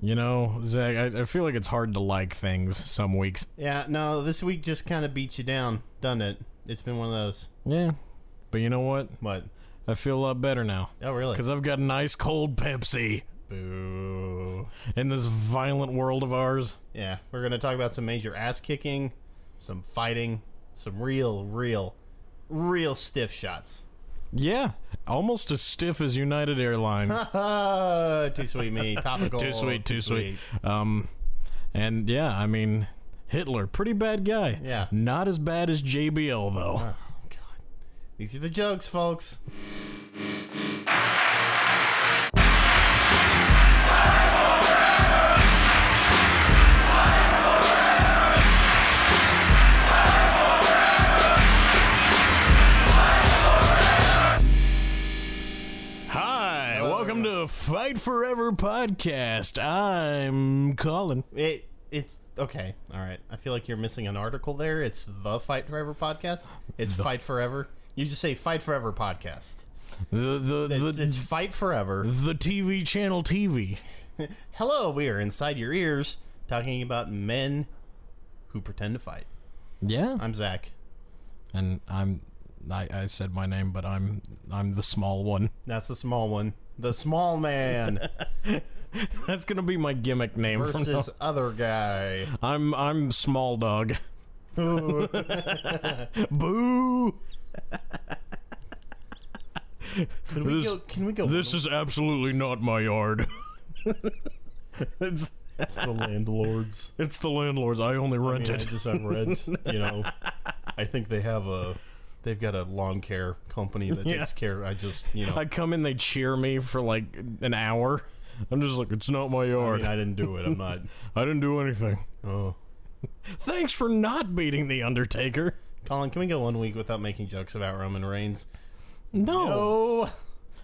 You know, Zach, I, I feel like it's hard to like things some weeks. Yeah, no, this week just kind of beat you down, doesn't it? It's been one of those. Yeah. But you know what? What? I feel a lot better now. Oh, really? Because I've got a nice cold Pepsi Boo. in this violent world of ours. Yeah, we're going to talk about some major ass kicking, some fighting, some real, real, real stiff shots. Yeah. Almost as stiff as United Airlines. too sweet me. Topical. too sweet, too sweet. Um, and yeah, I mean, Hitler, pretty bad guy. Yeah. Not as bad as JBL, though. Oh, God. These are the jokes, folks. To Fight Forever podcast. I'm Colin. It, it's okay. All right. I feel like you're missing an article there. It's the Fight Forever podcast. It's Fight Forever. You just say Fight Forever podcast. The the It's, the, it's Fight Forever. the TV channel TV. Hello, we are inside your ears talking about men who pretend to fight. Yeah, I'm Zach. and I'm I, I said my name, but I'm I'm the small one. That's the small one. The small man That's gonna be my gimmick name from now. versus other guy. I'm I'm small dog. Ooh. Boo! Can we This- go? Can we go? This is absolutely not my yard. it's It's the landlords. it's the landlord's. I only I, rent mean, I it. just have read. You know, I think they have a. They've got a lawn care company that Yeah. takes care. I just, you know, I come in, they cheer me for like an hour. I'm just like, it's not my I yard. mean, I didn't do it. I'm not. I didn't do anything. Oh, Thanks for not beating the Undertaker. Colin, can we go one week without making jokes about Roman Reigns? No, Oh,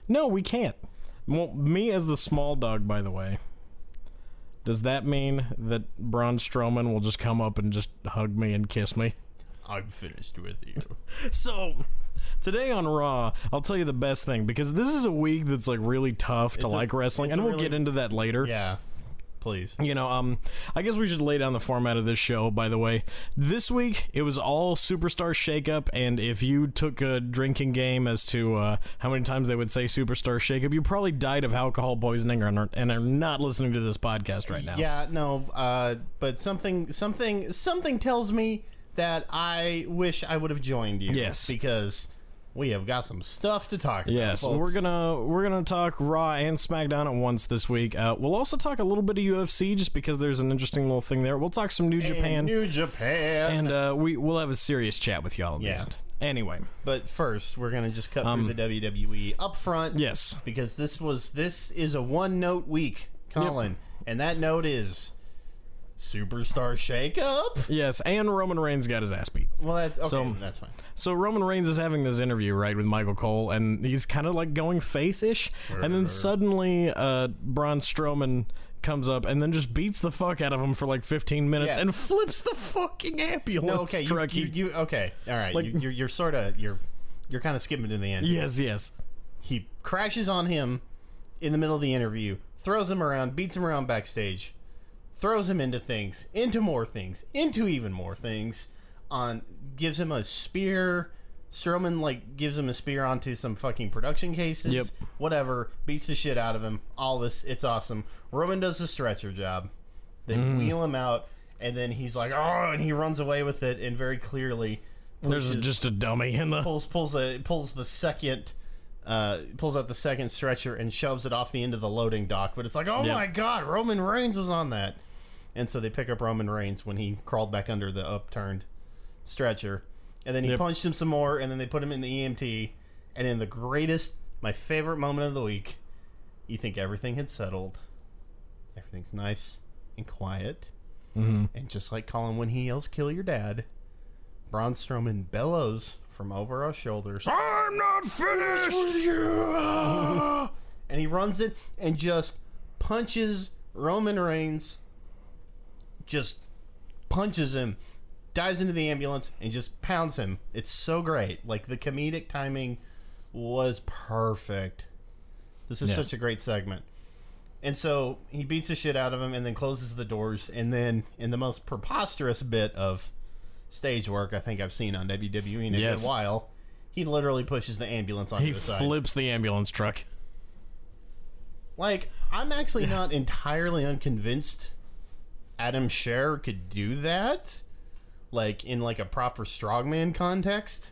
no, we can't. Well, me as the small dog, by the way. Does that mean that Braun Strowman will just come up and just hug me and kiss me? I'm finished with you. So, today on Raw, I'll tell you the best thing because this is a week that's like really tough to It's a- like wrestling, it's and a we'll really- get into that later. Yeah, please. You know, um, I guess we should lay down the format of this show. By the way, this week it was all superstar shakeup, and if you took a drinking game as to uh, how many times they would say superstar shakeup, you probably died of alcohol poisoning and are, and are not listening to this podcast right now. Yeah, no, uh, but something, something, something tells me that I wish I would have joined you. Yes. because we have got some stuff to talk about. Yes, folks. we're gonna we're gonna talk Raw and SmackDown at once this week. Uh, we'll also talk a little bit of UFC just because there's an interesting little thing there. We'll talk some New And Japan, New Japan. and uh, we we'll have a serious chat with y'all Yeah. end. Anyway, but first, we're gonna just cut Um, through the WWE up front. yes, because this was this is a one note week, Colin, and that note is superstar shakeup. yes, and Roman Reigns got his ass beat. Well, that's okay. So- that's fine. So Roman Reigns is having this interview right with Michael Cole, and he's kind of like going face-ish, and then suddenly uh, Braun Strowman comes up and then just beats the fuck out of him for like 15 minutes Yeah. and flips the fucking ambulance No, okay, you, truck. you, you okay? All right, Like- you, you're you're sort of you're you're kind of skipping to the end. yes, yes. He crashes on him in the middle of the interview, throws him around, beats him around backstage, throws him into things, into more things, into even more things. On gives him a spear. Strowman like gives him a spear onto some fucking production cases. Yep. Whatever. Beats the shit out of him. All this. It's awesome. Roman does the stretcher job. They Mm-hmm. wheel him out, and then he's like, oh, and he runs away with it, and very clearly. There's just a dummy in the. pulls pulls a pulls the second uh pulls out the second stretcher and shoves it off the end of the loading dock but it's like oh Yep. my god roman reigns was on that and so they pick up roman reigns when he crawled back under the upturned stretcher and then he Yep. punched him some more and then they put him in the emt and in the greatest my favorite moment of the week you think everything had settled everything's nice and quiet Mhm. and just like colin when he yells kill your dad braun strowman bellows from over our shoulders I'm not finished with you. and he runs it and just punches Roman Reigns. Just punches him, dives into the ambulance, and just pounds him. It's so great. Like the comedic timing was perfect. This is Yes. such a great segment. And so he beats the shit out of him and then closes the doors. And then, in the most preposterous bit of stage work I think I've seen on WWE in a Yes. good while, he literally pushes the ambulance onto He the side. flips the ambulance truck. Like, I'm actually not entirely unconvinced Adam Scherr could do that, like in like a proper strongman context.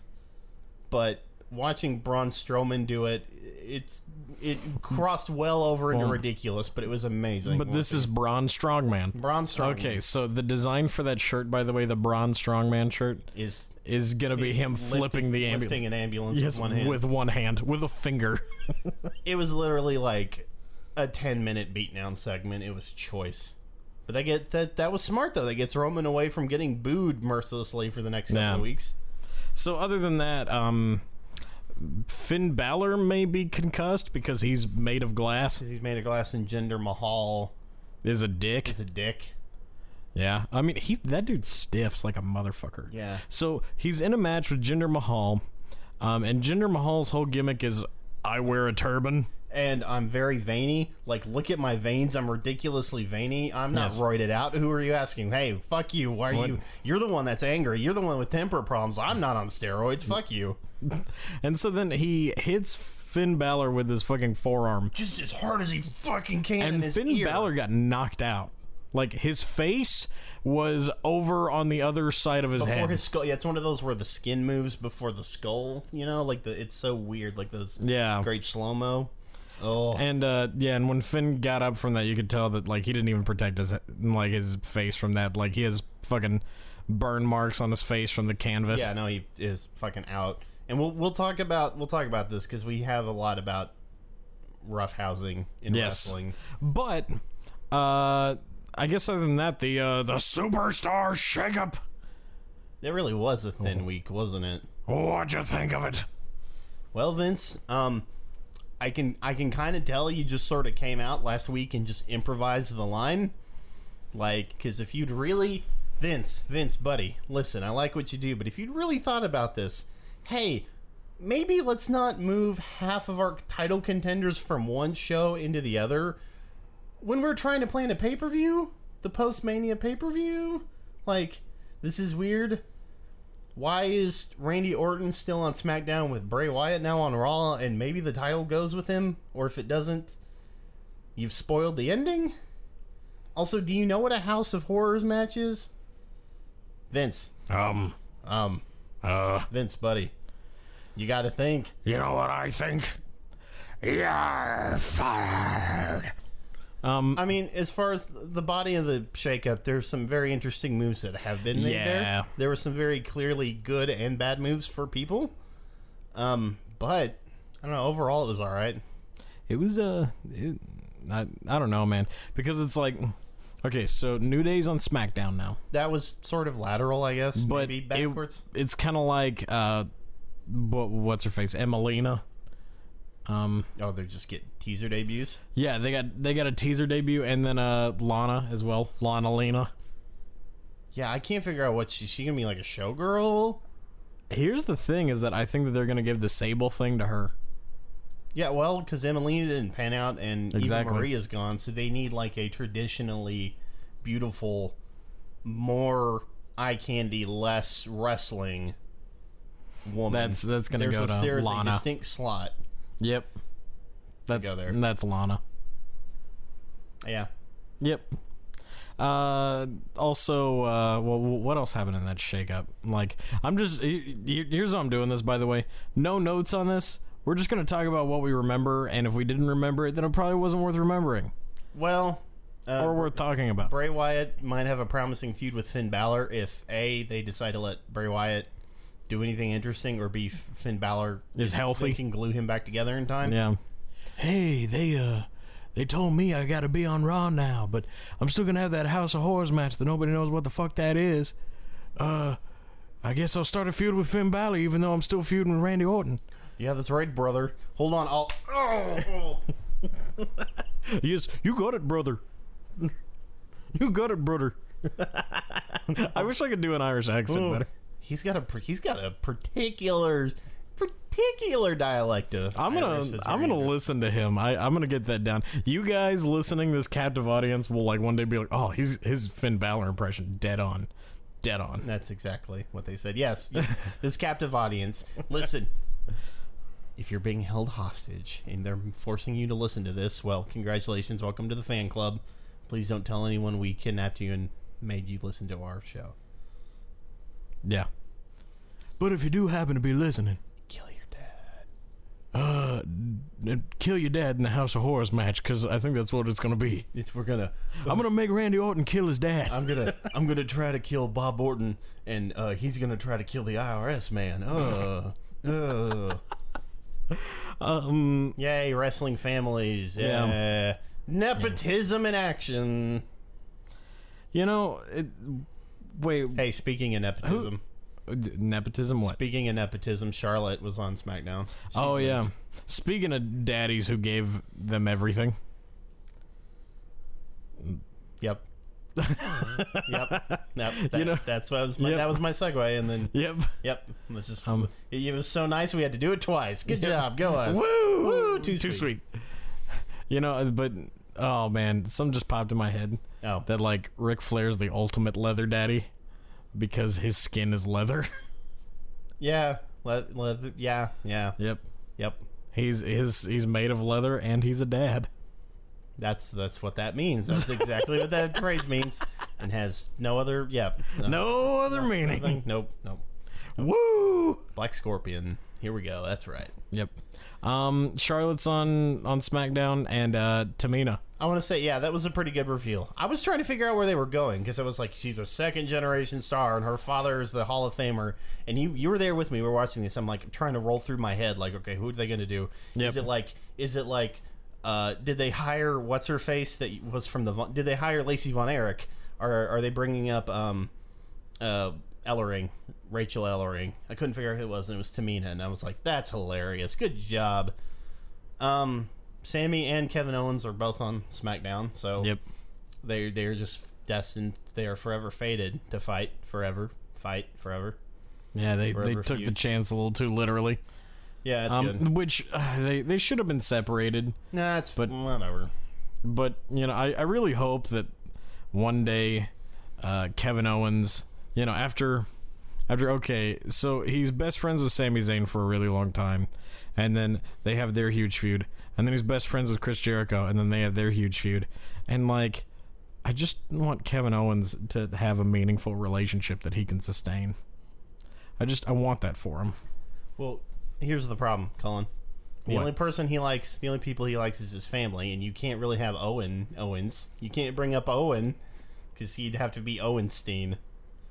But watching Braun Strowman do it, it's it crossed well over into Well, ridiculous, but it was amazing. But this is Braun Strongman. Braun Strowman. Okay, so the design for that shirt, by the way, the Braun Strongman shirt, is is gonna be him lifting- flipping the ambulance. lifting an ambulance Yes, with one hand. with one hand, with a finger. it was literally like a 10 minute beatdown segment. It was choice. But they get that that was smart though. That gets Roman away from getting booed mercilessly for the next couple Yeah. of weeks. so other than that, um, Finn Balor may be concussed because he's made of glass. Because he's made of glass and Jinder Mahal Is a dick. is a dick. Yeah, I mean he that dude stiffs like a motherfucker. Yeah. So he's in a match with Jinder Mahal, um, and Jinder Mahal's whole gimmick is I wear a turban. And I'm very veiny. Like, look at my veins. I'm ridiculously veiny. I'm not Yes. roided out. Who are you asking? Hey, fuck you. Why are What? you? You're the one that's angry. You're the one with temper problems. I'm not on steroids. Fuck you. And so then he hits Finn Balor with his fucking forearm, Just as hard as he fucking can in and his Finn ear. Balor got knocked out. Like his face was over on the other side of his before head. his skull. Yeah, it's one of those where the skin moves before the skull. You know, like the it's so weird, like those yeah. great slow mo. Oh, And uh, yeah, and when Finn got up from that, you could tell that like he didn't even protect his like his face from that. Like he has fucking burn marks on his face from the canvas. yeah, no, he is fucking out. And we'll we'll talk about we'll talk about this because we have a lot about rough housing in Yes. wrestling. But uh, I guess other than that, the uh, the superstar shakeup. It really was a thin week, wasn't it? What'd you think of it? Well, Vince, um, I can I can kind of tell you just sort of came out last week and just improvised the line, like because if you'd really Vince Vince buddy, listen, I like what you do, but if you'd really thought about this, hey, maybe let's not move half of our title contenders from one show into the other when we're trying to plan a pay per view, the post Mania pay per view. Like this is weird. Why is Randy Orton still on SmackDown with Bray Wyatt now on Raw and maybe the title goes with him? Or if it doesn't, you've spoiled the ending? Also, do you know what a House of Horrors match is? Vince. Um, Um, uh, Vince, buddy. You gotta think. you know what I think? You're fired. Um, I mean, as far as the body of the shakeup, there's some very interesting moves that have been made Yeah. there. There were some very clearly good and bad moves for people. Um, but I don't know. Overall, it was all right. it was uh, it, I I don't know, man, because it's like, okay, so New Day's on SmackDown now. That was sort of lateral, I guess. but maybe it- backwards. it's kind of like uh, what, what's her face, Emmalina. Um, oh, they just get teaser debuts. yeah, they got they got a teaser debut, and then uh, Lana as well, Lana Lena. Yeah, I can't figure out what she, she gonna be like a showgirl. Here's the thing: is that I think that they're gonna give the Sable thing to her. Yeah, well, because Emmalina didn't pan out and Exactly. Eva Marie's gone, so they need like a traditionally beautiful, more eye candy, less wrestling woman. That's that's gonna there's go a, to there's a Lana. distinct slot. Yep, that's that's Lana. Yeah, Yep. Uh, also, uh, well, what else happened in that shakeup? Like, I'm just he- he- here's how I'm doing this. By the way, no notes on this. We're just gonna talk about what we remember, and if we didn't remember it, then it probably wasn't worth remembering well, uh, or worth talking about. Bray Wyatt might have a promising feud with Finn Balor if a they decide to let Bray Wyatt do anything interesting, or b F- Finn Balor Is healthy. They can glue him back together in time. Yeah. Hey, they uh, they told me I got to be on Raw now, but I'm still gonna have that House of Horrors match that nobody knows what the fuck that is. Uh, I guess I'll start a feud with Finn Balor, even though I'm still feuding with Randy Orton. Yeah, that's right, brother. Hold on, I'll. Oh, oh. Yes, you got it, brother. You got it, brother. I wish I could do an Irish accent better. He's got a he's got a particular particular dialect of I'm gonna I'm gonna listen to him. I I'm gonna get that down. You guys listening, this captive audience will like one day be like, oh, he's his Finn Balor impression dead on, dead on. That's exactly what they said. Yes, this captive audience. Listen, if you're being held hostage and they're forcing you to listen to this, well, congratulations. Welcome to the fan club. Please don't tell anyone we kidnapped you and made you listen to our show. Yeah. But if you do happen to be listening, Kill your dad. uh, kill your dad in the House of Horrors match because I think that's what it's gonna be. It's we're gonna. I'm gonna make Randy Orton kill his dad. I'm gonna. I'm gonna try to kill Bob Orton, and uh, he's gonna try to kill the IRS man. Uh. Uh. Um, Yay, wrestling families. Yeah. Yeah. Nepotism in action. you know, it, wait, Hey, speaking of nepotism, nepotism. What? speaking of nepotism, Charlotte was on SmackDown. She- Oh yeah. Speaking of daddies who gave them everything. Yep. yep. Yep. That, You know- that's what was my, Yep. that was my segue, and then Yep. yep. Let's just. Um, it, it was so nice we had to do it twice. Good job. Go us. Woo! Woo, too sweet. sweet. You know, but oh man, some just popped in my head Oh. that like Ric Flair's the ultimate leather daddy because his skin is leather. Yeah. Let, let, yeah. Yeah. yep. Yep. He's his he's made of leather and he's a dad. That's that's what that means. That's exactly what that phrase means, and has no other. Yep. No other meaning. Nothing. Nope. Nope. Woo! Black Scorpion. Here we go. That's right. Yep. Um, Charlotte's on on SmackDown and uh, Tamina. I want to say, yeah, that was a pretty good reveal. I was trying to figure out where they were going because I was like, she's a second generation star, and her father is the Hall of Famer. And you you were there with me. We were watching this. I'm like trying to roll through my head, like, okay, who are they going to do? Yep. Is it like, is it like, uh, did they hire what's her face that was from the? Did they hire Lacey Von Erich? Or are they bringing up um, uh, Ellering, Rachel Ellering? I couldn't figure out who it was, and it was Tamina, and I was like, that's hilarious. Good job. Um, Sami and Kevin Owens are both on SmackDown, so Yep. they they're just destined. They are forever fated to fight forever, fight forever. Yeah, they, they Forever took the chance a little too literally. Yeah, it's Um, good. which uh, they they should have been separated. Nah, it's but- whatever. But you know, I, I really hope that one day uh, Kevin Owens, you know, after after okay, so he's best friends with Sami Zayn for a really long time, and then they have their huge feud, and then he's best friends with Chris Jericho, and then they have their huge feud, and like, I just want Kevin Owens to have a meaningful relationship that he can sustain. I just I want that for him. Well, here's the problem, Colin. The What? only person he likes, the only people he likes is his family, and you can't really have Owen Owens. You can't bring up Owen because he'd have to be Owenstein.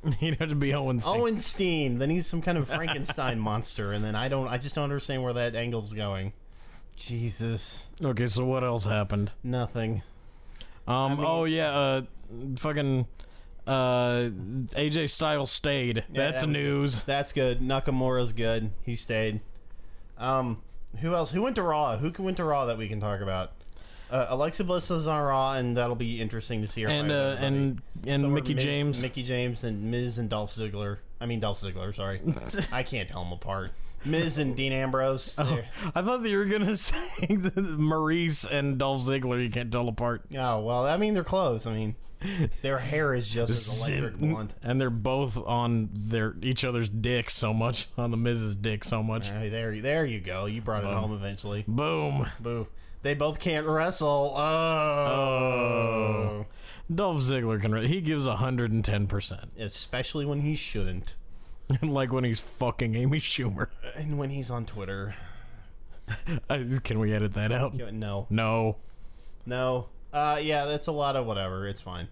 He'd have to be Owens. Owenstein. Then he's some kind of Frankenstein monster, and then I don't. I just don't understand where that angle's going. Jesus, Okay, so what else happened? nothing. Um. mean- oh yeah. Uh. Fucking. Uh. AJ Styles stayed. Yeah, That's that was- news. That's good. Nakamura's good. He stayed. Um, who else? Who went to Raw? Who can went to Raw that we can talk about? Uh, Alexa Bliss is on Raw, and that'll be interesting to see her. And uh and and Mickie Miz- James. Mickie James, and Miz and Dolph Ziggler. I mean Dolph Ziggler. Sorry, I can't tell them apart. Miz and Dean Ambrose. Oh, I thought that you were gonna say that Maurice and Dolph Ziggler. You can't tell apart. Oh well, I mean they're close. I mean their hair is just as electric blonde. And they're both on their each other's dick so much on the Miz's dick so much. Hey, there, there you go. You brought it home eventually. Boom. Boo. They both can't wrestle. Oh. Dolph Ziggler can. Re- he gives hundred and ten percent. Especially when he shouldn't. Like when he's fucking Amy Schumer. And when he's on Twitter. Can we edit that out? No. No. No. Uh, yeah, that's a lot of whatever. It's fine.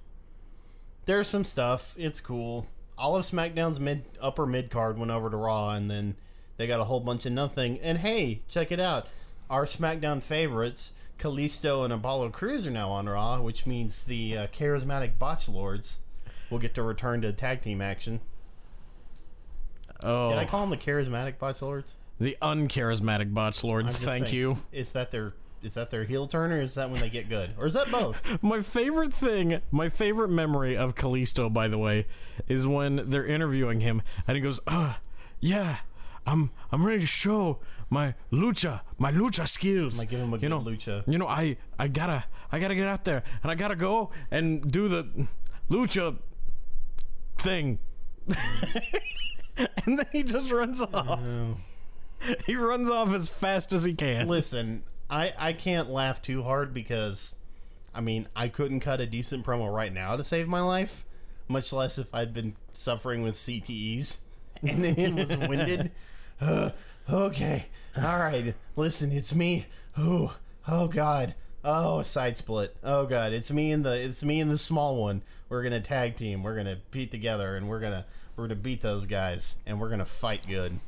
There's some stuff. It's cool. All of SmackDown's mid upper mid card went over to Raw, and then they got a whole bunch of nothing. And hey, check it out. Our SmackDown favorites, Kalisto and Apollo Crews, are now on Raw, which means the uh, charismatic Botch Lords will get to return to tag team action. Oh, Did I call them the charismatic Botch Lords? the uncharismatic botch I'm lords. just Thank saying, you. Is that their is that their heel turn, or is that when they get good, or is that both? My favorite thing, my favorite memory of Kalisto, by the way, is when they're interviewing him and he goes, "Uh, yeah, I'm I'm ready to show my lucha, my lucha skills. Like, give him a you know, lucha. You know, I I gotta I gotta get out there and I gotta go and do the lucha thing. and then he just runs off. He runs off as fast as he can. Listen, I I can't laugh too hard because, I mean, I couldn't cut a decent promo right now to save my life, much less if I'd been suffering with CTEs and then was winded. Uh, okay, all right. Listen, it's me. Oh, oh God. Oh, side split. Oh God, it's me and the it's me and the small one. We're gonna tag team. We're gonna beat together, and we're gonna we're gonna beat those guys, and we're gonna fight good.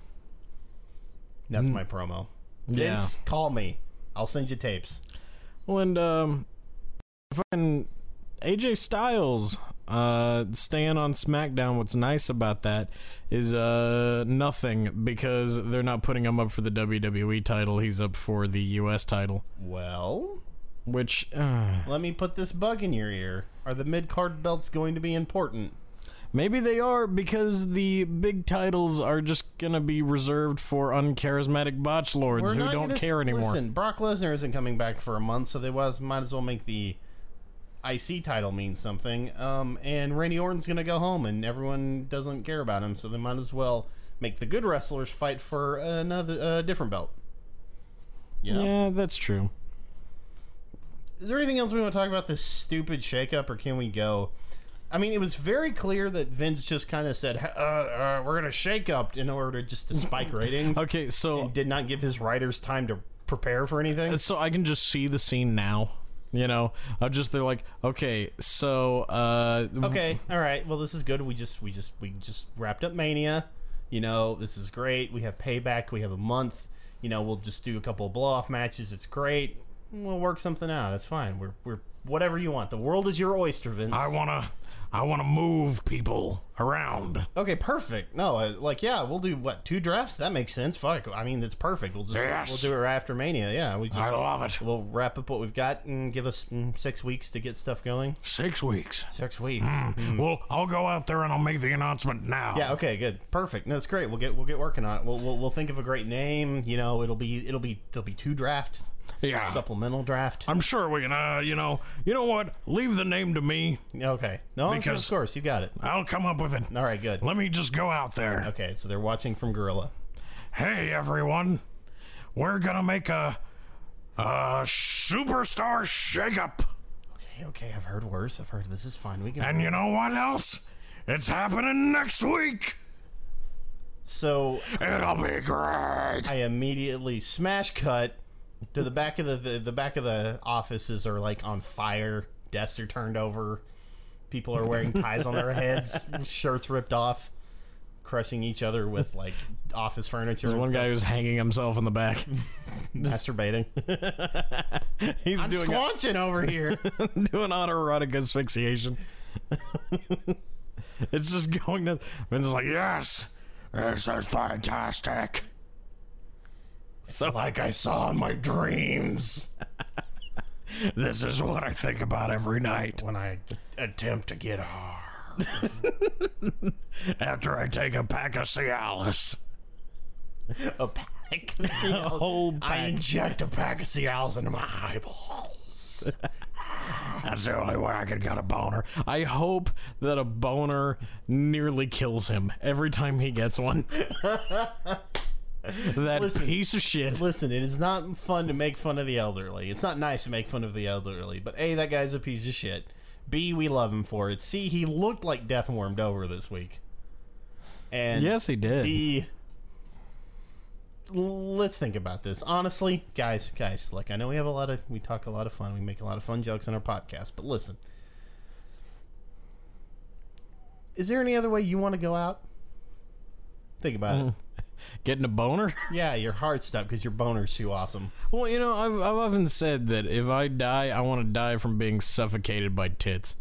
That's my promo. Yeah. Vince, call me. I'll send you tapes. Well, and um, fucking AJ Styles uh staying on SmackDown. What's nice about that is uh nothing because they're not putting him up for the WWE title. He's up for the US title, Well, which uh, let me put this bug in your ear. Are the mid card belts going to be important? maybe they are because the big titles are just gonna be reserved for uncharismatic botch lords who don't care s- anymore. Listen, Brock Lesnar isn't coming back for a month, so they was might as well make the IC title means something. Um, and Randy Orton's gonna go home, and everyone doesn't care about him, so they might as well make the good wrestlers fight for another uh, different belt. You know? Yeah, that's true. Is there anything else we want to talk about this stupid shakeup, or can we go? I mean, it was very clear that Vince just kind of said, uh, uh, "We're going to shake up" in order just to spike ratings. Okay, so and did not give his writers time to prepare for anything. so I can just see the scene now. You know, I just they're like, okay, so uh, Okay, all right. Well, this is good. We just we just we just wrapped up Mania. You know, this is great. We have payback. We have a month. You know, we'll just do a couple of blow off matches. It's great. We'll work something out. It's fine. We're we're whatever you want. The world is your oyster, Vince. I wanna, I wanna move people around. Okay, perfect. No, uh, like yeah, we'll do what two drafts. That makes sense. Fuck. I mean, it's perfect. We'll just Yes. we'll do it right after Mania. Yeah, we just I love it. we'll wrap up what we've got and give us mm, six weeks to get stuff going. Six weeks. Six weeks. Well, I'll go out there and I'll make the announcement now. Yeah. Okay. Good. Perfect. No, that's great. We'll get we'll get working on it. We'll, we'll we'll think of a great name. You know, it'll be it'll be there'll be two drafts, yeah. supplemental draft. I'm sure we can. Uh, you know, you know what? Leave the name to me. Okay. No, sure, Because- of course you got it. I'll come up with it. All right. Good. Let me just go out there. Okay. So they're watching from Gorilla. Hey, everyone. We're gonna make a, a superstar shakeup. Okay. Okay. I've heard worse. I've heard this is fine. We can. And you know what else? It's happening next week. so It'll be great. I immediately smash cut to the back of the, the the back of the offices are like on fire. Desks are turned over. People are wearing ties on their heads. Shirts ripped off. Crushing each other with like office furniture. There's and one stuff. guy who's hanging himself in the back. masturbating. He's I'm doing squanching over here. doing autoerotic asphyxiation. it's just going to. Vince's like, yes, this is fantastic. so like I saw in my dreams This is what I think about every night when I attempt to get hard. after I take a pack of Cialis. A pack of Cialis. A whole I pack. inject a pack of Cialis into my eyeballs. That's the only way I could get a boner. I hope that a boner nearly kills him every time he gets one. that Listen. piece of shit. Listen, it is not fun to make fun of the elderly. It's not nice to make fun of the elderly. But A, that guy's a piece of shit. B, we love him for it. C, he looked like death warmed over this week. And Yes, he did. D, let's think about this. Honestly, guys, guys, like I know we have a lot of we talk a lot of fun, we make a lot of fun jokes on our podcast, but listen. Is there any other way you want to go out? Think about it. Mm. Getting a boner? Yeah, your heart stopped because your boner's too awesome. Well, you know, I've, I've often said that if I die, I want to die from being suffocated by tits.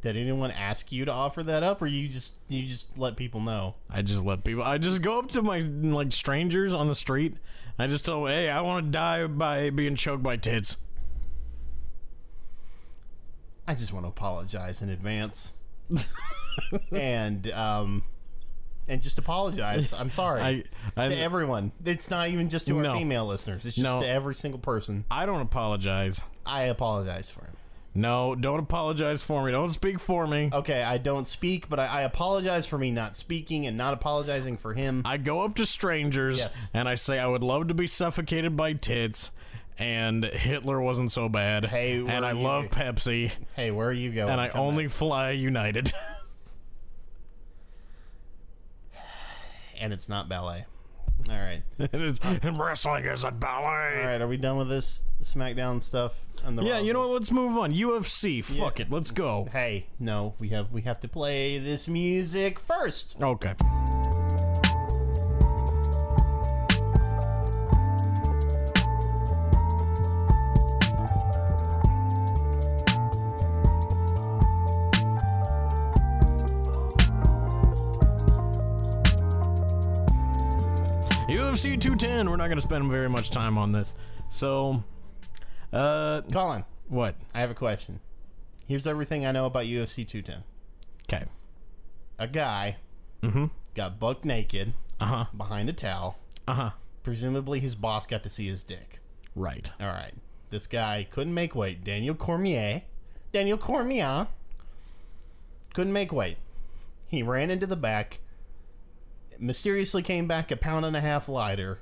Did anyone ask you to offer that up, or you just you just let people know? I just let people. I just go up to my like strangers on the street. I just tell them, "Hey, I want to die by being choked by tits." I just want to apologize in advance. and um, and just apologize. I'm sorry. I, I, to everyone. It's not even just to our No. female listeners. It's just No. to every single person. I don't apologize. I apologize for him. No, don't apologize for me. Don't speak for me. Okay, I don't speak, but I, I apologize for me not speaking and not apologizing for him. I go up to strangers Yes. and I say I would love to be suffocated by tits, and Hitler wasn't so bad. Hey, where and I are you? love Pepsi, hey, where are you going? and I Come only fly United. and it's not ballet. All right, and, it's, and wrestling is a ballet. all right. Are we done with this SmackDown stuff? Yeah, you know what? Let's move on. UFC. Fuck it. Let's go. Hey, no, we have we have to play this music first. Okay. UFC 210. We're not going to spend very much time on this. So, uh, Colin, what? I have a question. Here's everything I know about UFC 210. Okay. A guy Mm-hmm. got buck naked Uh huh. behind a towel. Uh huh. Presumably, his boss got to see his dick. Right. All right. This guy couldn't make weight. Daniel Cormier. Daniel Cormier couldn't make weight. He ran into the back, mysteriously came back a pound and a half lighter,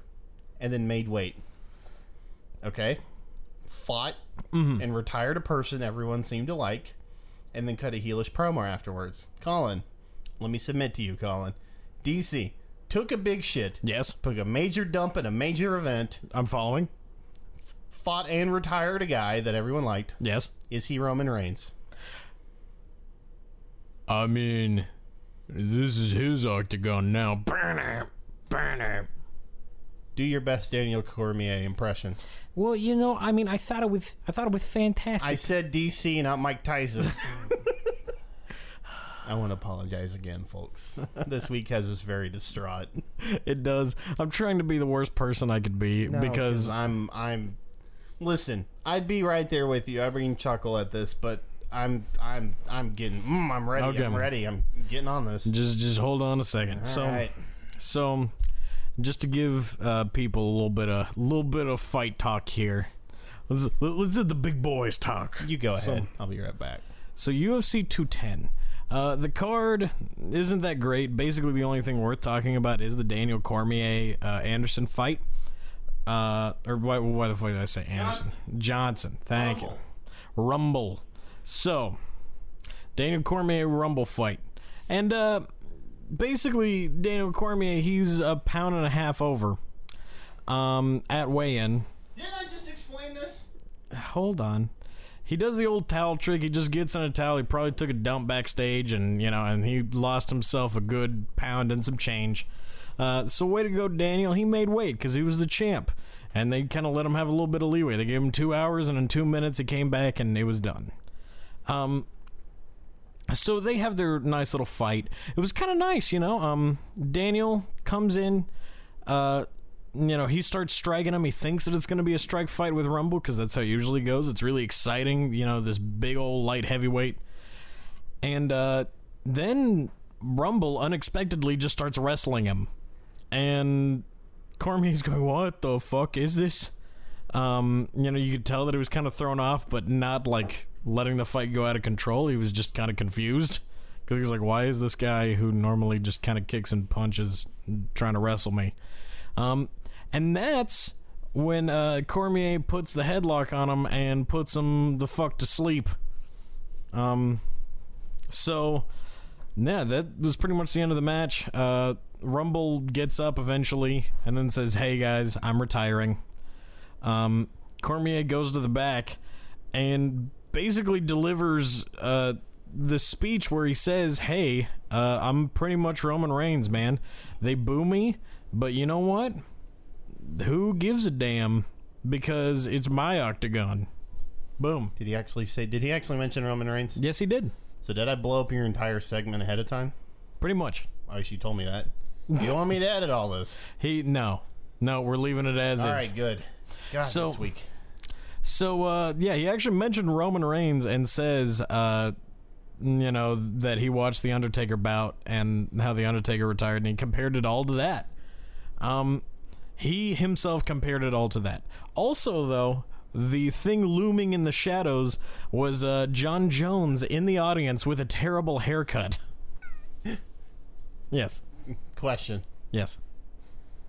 and then made weight. Okay? Fought mm-hmm. and retired a person everyone seemed to like, and then cut a heelish promo afterwards. Colin, let me submit to you, Colin. DC took a big shit, Yes, took a major dump at a major event, I'm following. fought and retired a guy that everyone liked. Yes. Is he Roman Reigns? I mean, this is his octagon now. Burn it. Burn it. Do your best Daniel Cormier impression. Well, you know, I mean, I thought it was, I thought it was fantastic. I said DC, not Mike Tyson. I want to apologize again, folks. This week has us very distraught It does. I'm trying to be the worst person I could be No, because I'm I'm. Listen, I'd be right there with you. I bring chuckle at this, but I'm I'm I'm getting. Mm, I'm ready. Okay. I'm ready. I'm getting on this. just just hold on a second. so All right. so just to give uh, people a little bit of little bit of fight talk here. Let's let's do the big boys talk. You go So- ahead. I'll be right back. So UFC 210. Uh, the card isn't that great. Basically, the only thing worth talking about is the Daniel Cormier uh, Anderson fight. Uh, or why, why the fuck did I say Anderson? Johnson. Thank Rumble. you. Rumble. So, Daniel Cormier Rumble fight. And uh, basically, Daniel Cormier, he's a pound and a half over um, at weigh in. Didn't I just explain this? Hold on. He does the old towel trick. He just gets in a towel. He probably took a dump backstage, and you know, and he lost himself a good pound and some change. Uh, so way to go, Daniel. He made weight because he was the champ, and they kind of let him have a little bit of leeway. They gave him two hours, and in two minutes, he came back and it was done. Um, so they have their nice little fight. It was kind of nice, you know. Um, Daniel comes in. Uh, you know, he starts striking him. He thinks that it's going to be a strike fight with Rumble because that's how it usually goes. It's really exciting, you know, this big old light heavyweight. And uh, then Rumble unexpectedly just starts wrestling him. And Cormier's going, What the fuck is this? Um, you know, you could tell that he was kind of thrown off, but not like letting the fight go out of control. He was just kind of confused because he was like, "Why is this guy who normally just kind of kicks and punches trying to wrestle me?" Um, and that's when uh, Cormier puts the headlock on him and puts him the fuck to sleep. Um, so yeah, that was pretty much the end of the match. Uh, Rumble gets up eventually and then says, "Hey guys, I'm retiring." Um, Cormier goes to the back and basically delivers uh, the speech where he says, "Hey, uh, I'm pretty much Roman Reigns, man. They boo me, but you know what? Who gives a damn? Because it's my octagon." Boom. Did he actually say? Did he actually mention Roman Reigns? Yes, he did. So did I blow up your entire segment ahead of time? Pretty much. I wish you told me that. You don't want me to edit all this. He no, no. We're leaving it as All is. right, good. God, So- this week. So uh, yeah, he actually mentioned Roman Reigns and says uh, you know, that he watched the Undertaker bout and how the Undertaker retired, and he compared it all to that. Um, he himself compared it all to that. Also, though, the thing looming in the shadows was uh, Jon Jones in the audience with a terrible haircut. yes, Question. yes.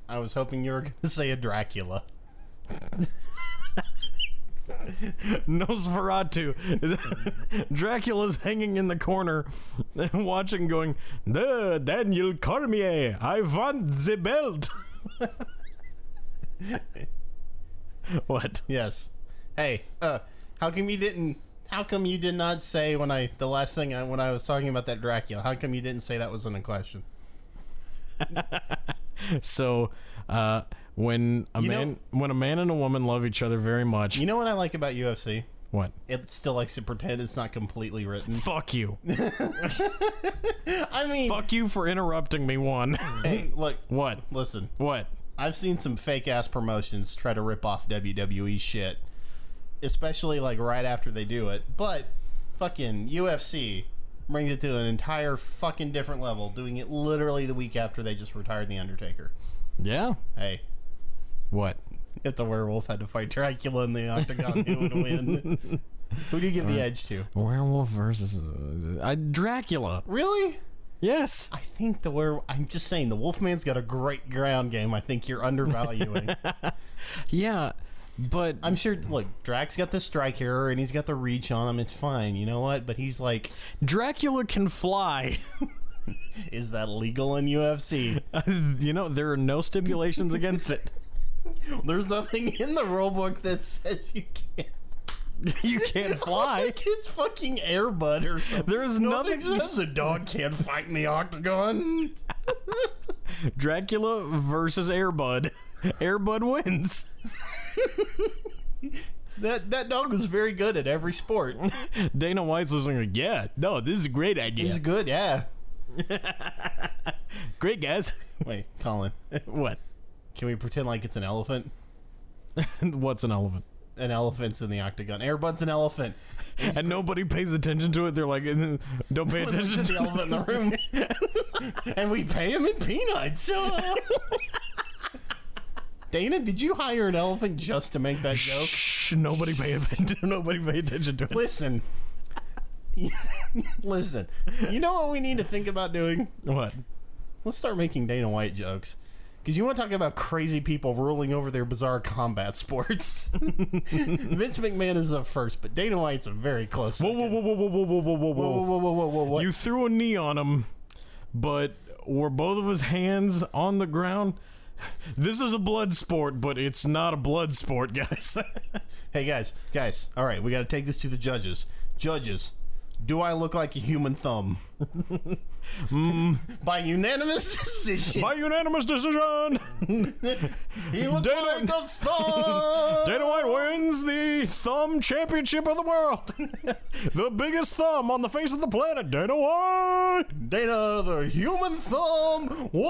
I was hoping you were going to say a Dracula. Nosferatu. Dracula's hanging in the corner, watching, going, "The Daniel Cormier, I want the belt." what? Yes. Hey, uh, how come you didn't? How come you did not say when I the last thing I when I was talking about that Dracula? How come you didn't say that wasn't a question? So, uh, when a You know- man when a man and a woman love each other very much, You know what I like about UFC? what? It still likes to pretend it's not completely written. Fuck you. I mean, Fuck you for interrupting me. One. hey, look, what? listen. What? I've seen some fake ass promotions try to rip off WWE shit, especially like right after they do it. But fucking UFC brings it to an entire fucking different level, doing it literally the week after they just retired the Undertaker. Yeah. Hey, What? if the werewolf had to fight Dracula in the octagon, who would win? Who do you give the edge to? Werewolf versus uh, Dracula. Really? Yes. I think the were. I'm just saying the Wolfman's got a great ground game. I think you're undervaluing. Yeah, but I'm sure. Look, Drax got the strike error and he's got the reach on him. It's fine. You know what? But he's like, Dracula can fly. is that legal in UFC? you know, there are no stipulations against it. There's nothing in the rulebook that says you can't. You can't fly. It's fucking Airbud or something. There's Nothing nothing. says a dog can't fight in the octagon. Dracula versus Airbud. Airbud wins. That that dog was very good at every sport. Dana White's listening. Like, yeah, no, this is a great idea. He's good. Yeah. Great guys. Wait, Colin. what? Can we pretend like it's an elephant? What's an elephant? An elephant's in the octagon. Airbud's an elephant. And nobody pays attention to it. They're like, don't pay attention to the elephant in the room. and we pay him in peanuts. Dana, did you hire an elephant just to make that joke? Shh, nobody pay attention. Nobody pay attention to it. Listen. Listen. You know what we need to think about doing? What? Let's start making Dana White jokes. Because you want to talk about crazy people ruling over their bizarre combat sports. Vince McMahon is up first, but Dana White's a very close. Whoa, whoa, whoa, whoa, whoa, whoa, whoa, whoa, whoa, whoa, whoa, whoa, whoa, whoa, whoa. You threw a knee on him, but were both of his hands on the ground? This is a blood sport, but it's not a blood sport, guys. Hey guys, guys. All right, we got to take this to the judges. Judges, do I look like a human thumb? Hmm, by unanimous decision. By unanimous decision, he looks Dana- like a thumb. Dana White wins the thumb championship of the world. the biggest thumb on the face of the planet, Dana White. Dana, the human thumb. What?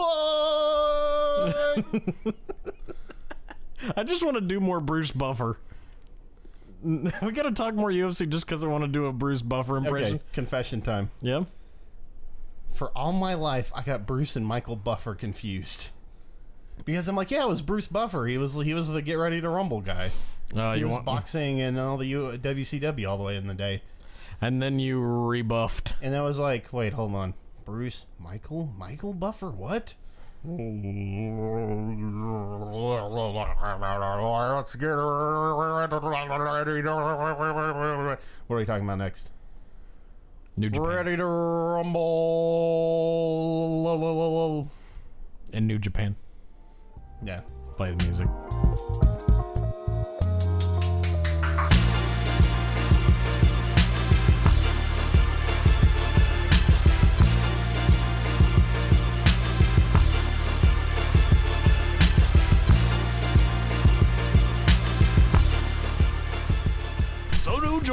I just want to do more Bruce Buffer. We gotta talk more UFC just because I want to do a Bruce Buffer impression. okay, confession time. Yeah. For all my life, I got Bruce and Michael Buffer confused. Because I'm like, yeah, it was Bruce Buffer. He was he was the get ready to rumble guy. Uh, He you was want, boxing and all the U- WCW all the way in the day. and then you rebuffed. And I was like, wait, hold on. Bruce, Michael, Michael Buffer, what? Let's get ready. What are we talking about next? New Japan. Ready to rumble. In New Japan. Yeah. Play the music.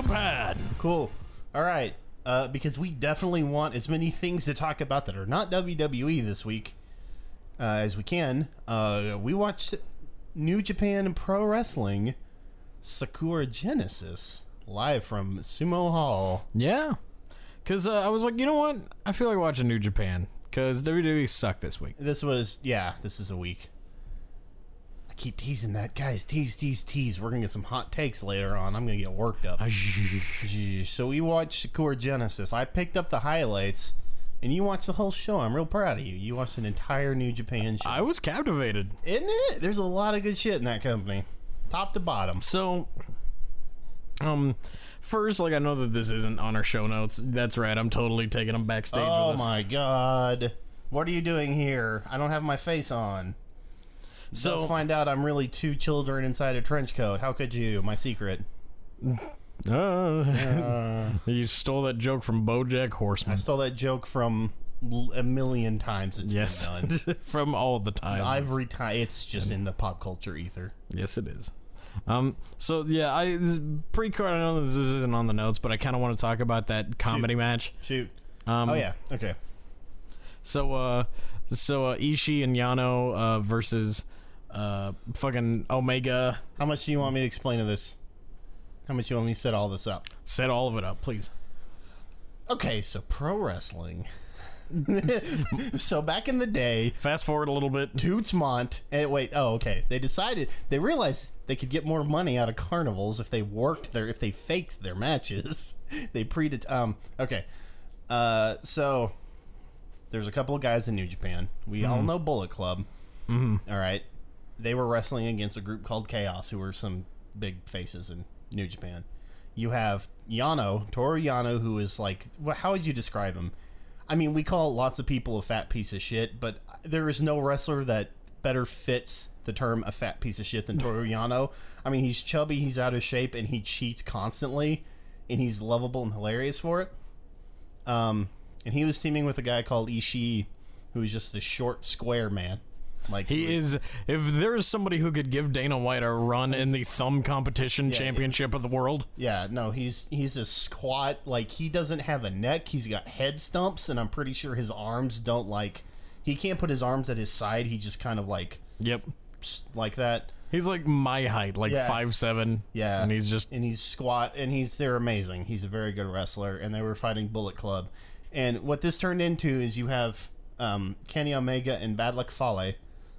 Japan. Cool. All right. Uh, because we definitely want as many things to talk about that are not WWE this week uh, as we can. Uh, we watched New Japan Pro Wrestling Sakura Genesis live from Sumo Hall. Yeah. because uh, I was like, you know what? I feel like watching New Japan because WWE sucked this week. This was yeah. This is a week. Keep teasing that, guys. Tease, tease, tease. We're gonna get some hot takes later on. I'm gonna get worked up. So we watched Sakura Genesis. I picked up the highlights, and you watched the whole show. I'm real proud of you. You watched an entire New Japan show, I was captivated. isn't it? There's a lot of good shit in that company, top to bottom. So, um, first, like I know that this isn't on our show notes. That's right. I'm totally taking them backstage. Oh with us. my god, what are you doing here? I don't have my face on. So They'll find out I'm really two children inside a trench coat. How could you? My secret. Uh, Uh, you stole that joke from BoJack Horseman. I stole that joke from a million times. It's Yes, been done. from all the times. I've retired. It's just in the pop culture ether. Yes, it is. Um. So yeah, I this- pre-card. I know this isn't on the notes, but I kind of want to talk about that comedy match. Shoot. Um, Oh yeah. Okay. So uh, so uh, Ishii and Yano uh versus uh fucking Omega. How much do you want me to explain to this? How much do you want me to set all this up? Set all of it up, please. Okay, so pro wrestling. so back in the day, Fast forward a little bit. Toots Mondt. And wait, oh, okay. They decided they realized they could get more money out of carnivals if they worked their if they faked their matches. they pre um okay. Uh so there's a couple of guys in New Japan. We all know Bullet Club. Mm-hmm. right. They were wrestling against a group called Chaos, who were some big faces in New Japan. You have Yano, Toru Yano, who is like, well, how would you describe him? I mean, we call lots of people a fat piece of shit, but there is no wrestler that better fits the term a fat piece of shit than Toru Yano. I mean, he's chubby, he's out of shape, and he cheats constantly, and he's lovable and hilarious for it. Um, and he was teaming with a guy called Ishii, who is just the short, square man. Like He was- is. If there is somebody who could give Dana White a run in the thumb competition Yeah, championship of the world, Yeah, no, he's he's a squat. Like he doesn't have a neck. He's got head stumps, and I'm pretty sure his arms don't like. He can't put his arms at his side. He just kind of like yep, like that. he's like my height, like Yeah. five seven. Yeah, and he's just and he's squat, and he's they're amazing. He's a very good wrestler, and they were fighting Bullet Club. And what this turned into is you have um, Kenny Omega and Bad Luck Fale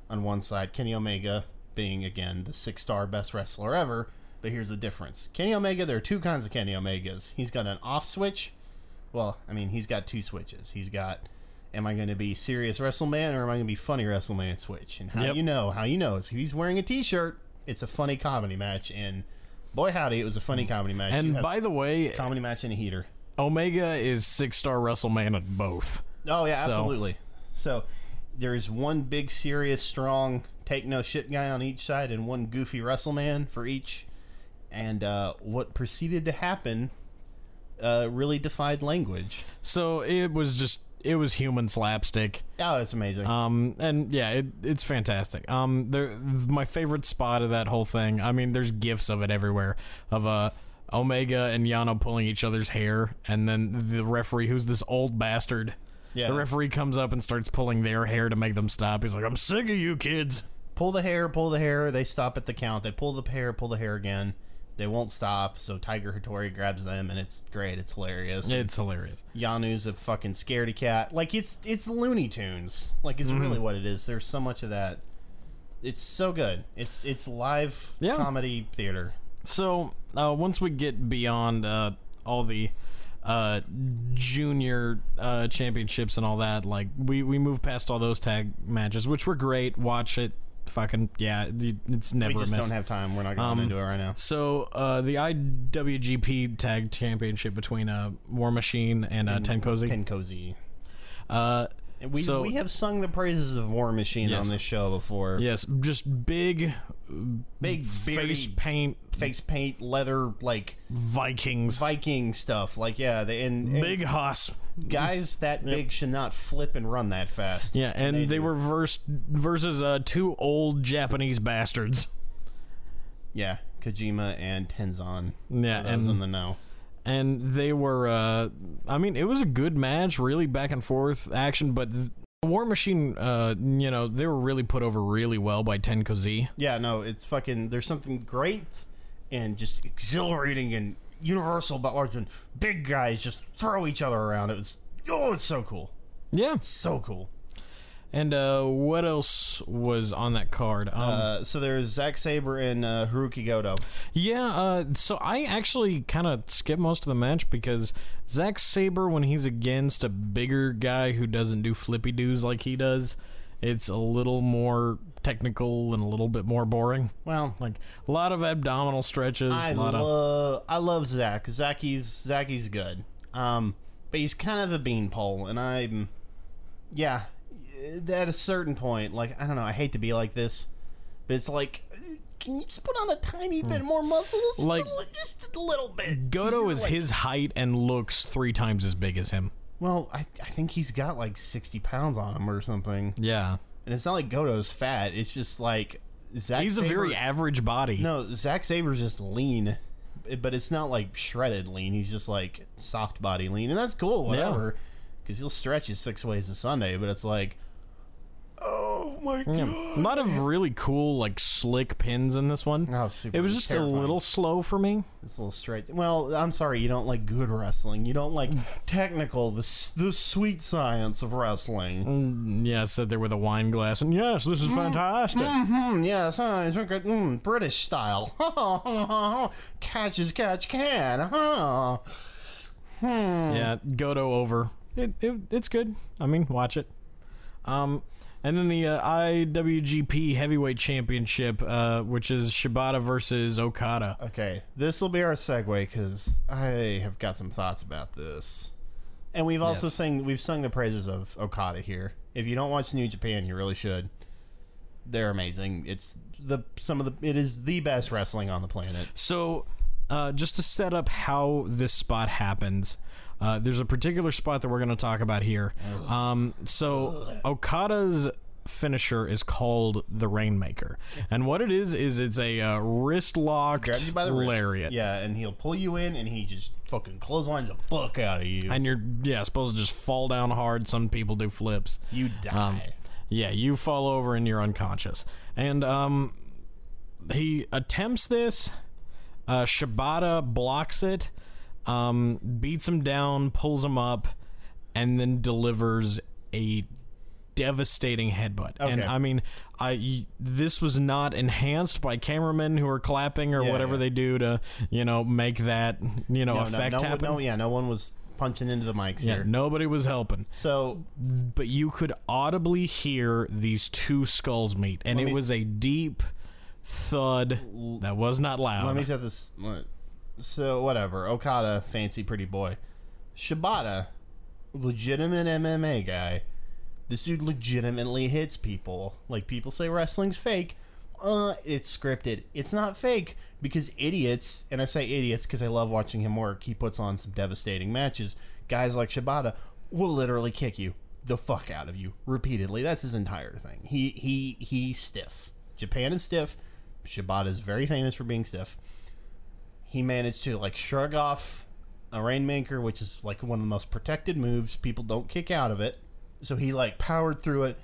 on one side. Kenny Omega being again the six star best wrestler ever. But here's the difference: Kenny Omega. There are two kinds of Kenny Omegas. He's got an off switch. Well, I mean, he's got two switches. He's got. Am I going to be serious WrestleMan or am I going to be funny WrestleMan switch? And how Yep. you know? How you know is if he's wearing a T-shirt. It's a funny comedy match, and boy howdy, it was a funny comedy match. And by the way, comedy match and a heater. Omega is six star WrestleMan at both. Oh yeah, So- absolutely. So there's one big, serious, strong, take no shit guy on each side, and one goofy WrestleMan for each. And uh, what proceeded to happen uh, really defied language. So it was just it was human slapstick. Oh, it's amazing. Um, and yeah, it, it's fantastic. Um, there, my favorite spot of that whole thing. I mean, there's gifs of it everywhere of uh, Omega and Yano pulling each other's hair, and then the referee, who's this old bastard. Yeah. The referee comes up and starts pulling their hair to make them stop. He's like, "I'm sick of you kids." pull the hair, pull the hair. They stop at the count. They pull the hair, pull the hair again. They won't stop. So Tiger Hattori grabs them, and it's great. It's hilarious. It's hilarious. Yano's a fucking scaredy cat. Like it's it's Looney Tunes. Like it's Mm-hmm. really what it is. There's so much of that. It's so good. It's it's live Yeah. comedy theater. So uh, once we get beyond uh, all the uh, junior uh, championships and all that, like we we move past all those tag matches, which were great. Watch it, fucking yeah, it's never We just don't have time. We're not going Um, into it right now. so uh, the IWGP Tag Championship between uh, War Machine and uh, TenCozy. Ken Cozy. uh, we So- we have sung the praises of War Machine Yes. on this show before. yes, just big, Big face paint face paint, leather, like Vikings, Viking stuff. Like yeah, they, and, and big hoss. guys that big should not flip and run that fast. Yeah, and they, do. were verse, versus uh, two old Japanese bastards. yeah, Kojima and Tenzan. Yeah, those and- in the know. And they were uh i mean it was a good match really back and forth action but th- war machine uh you know they were really put over really well by TenCozy Yeah, no, it's fucking. There's something great and just exhilarating and universal about watching big guys just throw each other around. It was oh, it's so cool, Yeah. so cool. And uh, what else was on that card? Um, Uh, so there's Zack Sabre and uh, Hirooki Goto. yeah, uh, so I actually kind of skipped most of the match because Zack Sabre, when he's against a bigger guy who doesn't do flippy doos like he does, it's a little more technical and a little bit more boring. Well, Like a lot of abdominal stretches, I lot of love I love Zach. Zacky's Zacky's good. Um, but he's kind of a beanpole, and I'm yeah. At a certain point, like I don't know, I hate to be like this, but it's like, can you just put on a tiny bit more muscle? Just Hmm. Like- a, li- just a little bit. Goto is his height and looks three times as big as him. Well, I I think he's got like sixty pounds on him or something, Yeah, and it's not like Goto's fat. It's just like Zack. he's a Sabre- very average body. No, Zack Sabre's just lean, but it's not like shredded lean. He's just like soft body lean, and that's cool, whatever. Because he'll stretch you six ways a Sunday, but it's like, oh my Yeah. god, A lot of really cool, like slick pins in this one. Oh, super it was just terrifying. a little slow for me. it's a little straight. Well, I'm sorry, you don't like good wrestling. You don't like technical, the the sweet science of wrestling. Mm, yeah, said there with a wine glass, and yes, this is fantastic. Hmm, yes, huh, it's good, mm, British style. catch as catch can. Huh. Hmm. Yeah, Goto over. It, it it's good. I mean, watch it. Um, and then the uh, IWGP Heavyweight Championship, uh, which is Shibata versus Okada. Okay, this will be our segue because I have got some thoughts about this, and we've also Yes. sung we've sung the praises of Okada here. If you don't watch New Japan, you really should. They're amazing. It's the some of the it is the best wrestling on the planet. So, uh, just to set up how this spot happens, uh, there's a particular spot that we're going to talk about here. Um, so, Okada's finisher is called the Rainmaker, and what it is is it's a uh, wrist locked Grabs you by the wrist, lariat. yeah, and he'll pull you in, and he just fucking clotheslines the fuck out of you. And you're yeah supposed to just fall down hard. Some people do flips. you die. Um, yeah, you fall over and you're unconscious. And um, he attempts this. Uh, Shibata blocks it, um, beats him down, pulls him up, and then delivers a devastating headbutt. And I mean, I this was not enhanced by cameramen who are clapping or Yeah, whatever yeah. they do to you know make that you know no, no, effect no, one- happen. no, yeah, no one was punching into the mics yeah, here. nobody was helping So but you could audibly hear these two skulls meet, and it was a deep thud that was not loud. Let me set this. So whatever. Okada, fancy pretty boy. Shibata, legitimate MMA guy. This dude legitimately hits people. Like people say wrestling's fake. Uh, it's scripted. It's not fake because idiots, and I say idiots because I love watching him work. He puts on some devastating matches. Guys like Shibata will literally kick you the fuck out of you repeatedly. That's his entire thing. He he he's stiff. Japan is stiff. Shibata is very famous for being stiff. He managed to like shrug off a rainmaker, which is like one of the most protected moves. People don't kick out of it. So he like powered through it,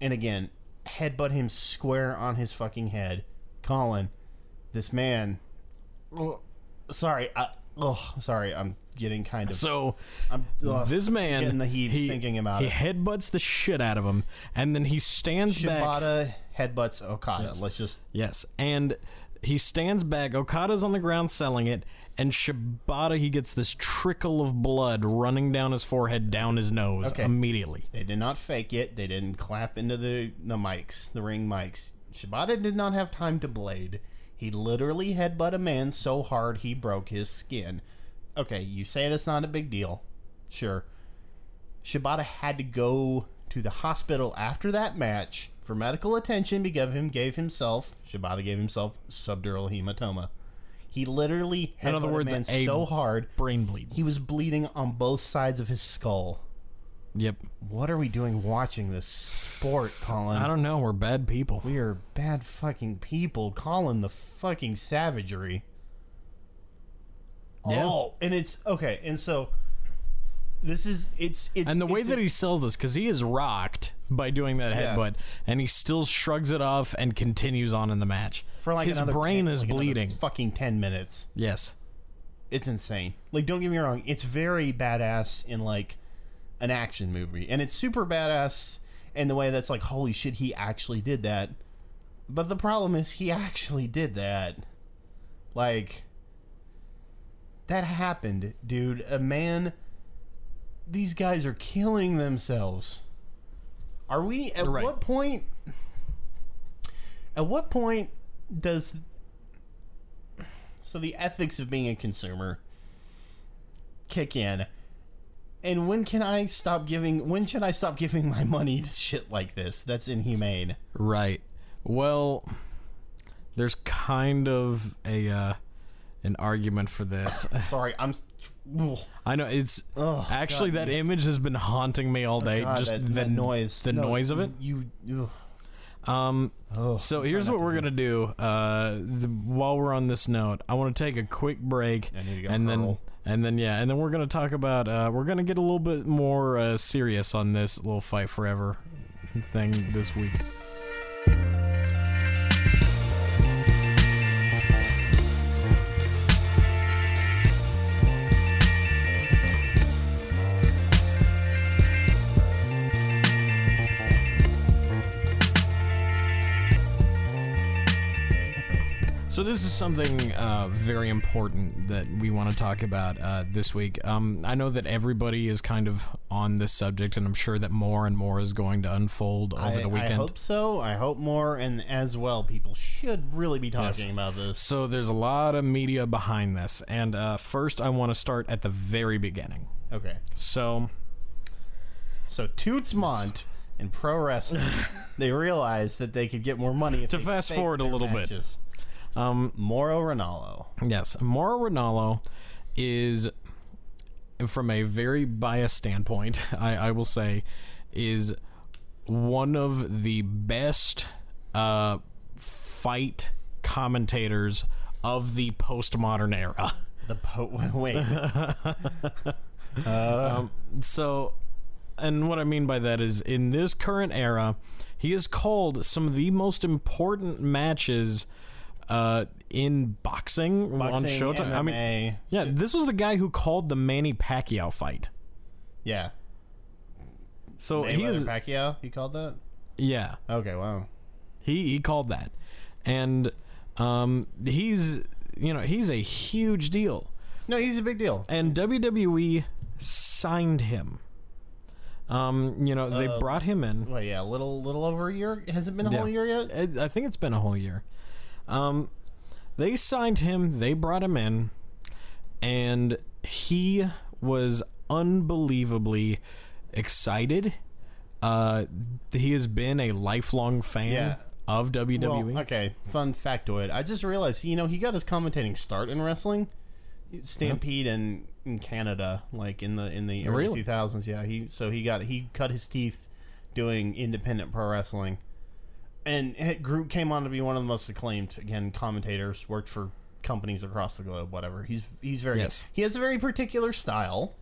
and again, headbutt him square on his fucking head. Colin, this man. Oh, sorry, I, oh, sorry. I'm getting kind of. so I'm ugh, this man, getting the heaves he, thinking about he it. headbutts the shit out of him, and then he stands back. Shibata headbutts Okada. Yes. Let's just Yes, and he stands back. Okada's on the ground selling it, and Shibata he gets this trickle of blood running down his forehead, down his nose Okay. immediately. They did not fake it. They didn't clap into the the mics, the ring mics. Shibata did not have time to blade. He literally headbutt a man so hard he broke his skin. Okay, you say that's not a big deal. Sure. Shibata had to go to the hospital after that match for medical attention because him gave himself Shibata gave himself subdural hematoma. He literally In other words, man so hard Brain bleed. he was bleeding on both sides of his skull. Yep. What are we doing watching this sport, Colin? I don't know. We're bad people. We are bad fucking people. Colin, the fucking savagery. Yeah. Oh, and it's okay. And so this is it's it's And the way it's that he sells this, because he is rocked by doing that Yeah. headbutt, and he still shrugs it off and continues on in the match. for like his brain 10 is like bleeding. fucking ten minutes. yes. It's insane. Like, don't get me wrong, it's very badass in like an action movie, and it's super badass in the way that's like, holy shit, he actually did that. But the problem is, he actually did that. Like, that happened, dude. A man. These guys are killing themselves. Are we at Right. what point? At what point does so the ethics of being a consumer kick in? And when can I stop giving? When should I stop giving my money to shit like this? That's inhumane. Right. Well, there's kind of a uh, an argument for this. Sorry, I'm. I know it's Ugh, actually God, that you- image has been haunting me all day. God, just that, the that noise, the No, noise of it. You. ugh. Um. Ugh, So I'm here's trying what not we're gonna do. Uh, th- while we're on this note, I want to take a quick break, I need to go and then and then yeah, and then we're gonna talk about. Uh, we're gonna get a little bit more uh, serious on this little fight forever thing this week. This is something uh, very important that we want to talk about uh, this week. Um, I know that everybody is kind of on this subject, and I'm sure that more and more is going to unfold over I, the weekend. I hope so. I hope more, and as well, people should really be talking about this. So there's a lot of media behind this, and uh, first I want to start at the very beginning. Okay, So so Toots Mondt in pro wrestling, they realized that they could get more money if To fast forward a little bit. Um, Mauro Ranallo. Yes, Mauro Ranallo is, from a very biased standpoint, I, I will say, is one of the best uh, fight commentators of the postmodern era. The po- wait, Um, so, and what I mean by that is, in this current era, he has called some of the most important matches uh, in boxing, on boxing, Showtime. I mean, yeah, shit. this was the guy who called the Manny Pacquiao fight. yeah. So he is, Pacquiao. He called that. yeah, Okay, wow. he he called that, and um, he's you know he's a huge deal, No, he's a big deal. and WWE signed him. Um, you know they Uh, brought him in. Well, yeah, a little, little over a year. Has it been a whole year yet? I think it's been a whole year. Um, they signed him. They brought him in, and he was unbelievably excited. Uh, he has been a lifelong fan Yeah. of WWE. Well, okay, fun factoid. I just realized, you know, he got his commentating start in wrestling, Stampede in, in Canada, like in the in the early Really? two thousands. Yeah, he so he got he cut his teeth doing independent pro wrestling, and it grew came on to be one of the most acclaimed again commentators. Worked for companies across the globe. Whatever. He's he's very Yes. he has a very particular style,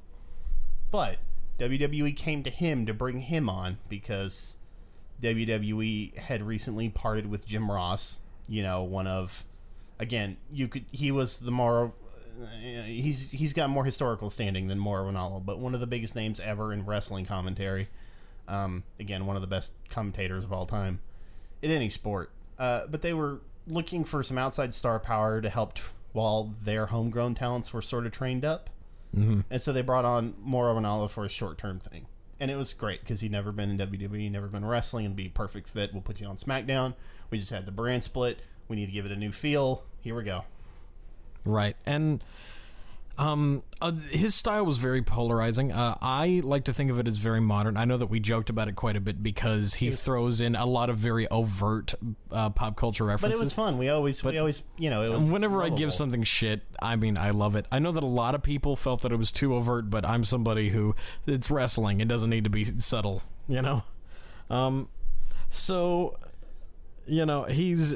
but WWE came to him to bring him on because WWE had recently parted with Jim Ross. You know, one of again, you could he was the more uh, he's he's got more historical standing than Mauro Ranallo, but one of the biggest names ever in wrestling commentary. Um, again, one of the best commentators of all time in any sport. Uh, but they were looking for some outside star power to help while their homegrown talents were sort of trained up. Mm-hmm. And so they brought on Mauro Ranallo for a short term thing. And it was great because he'd never been in WWE, never been wrestling, and be perfect fit. We'll put you on SmackDown. We just had the brand split. We need to give it a new feel. Here we go. Right. And um, uh, his style was very polarizing. Uh, I like to think of it as very modern. I know that we joked about it quite a bit because he throws in a lot of very overt uh, pop culture references. But it was fun. We always, we always, you know, it was. Whenever I give something shit, I mean, I love it. I know that a lot of people felt that it was too overt, but I'm somebody who it's wrestling. It doesn't need to be subtle, you know. Um, so, you know, he's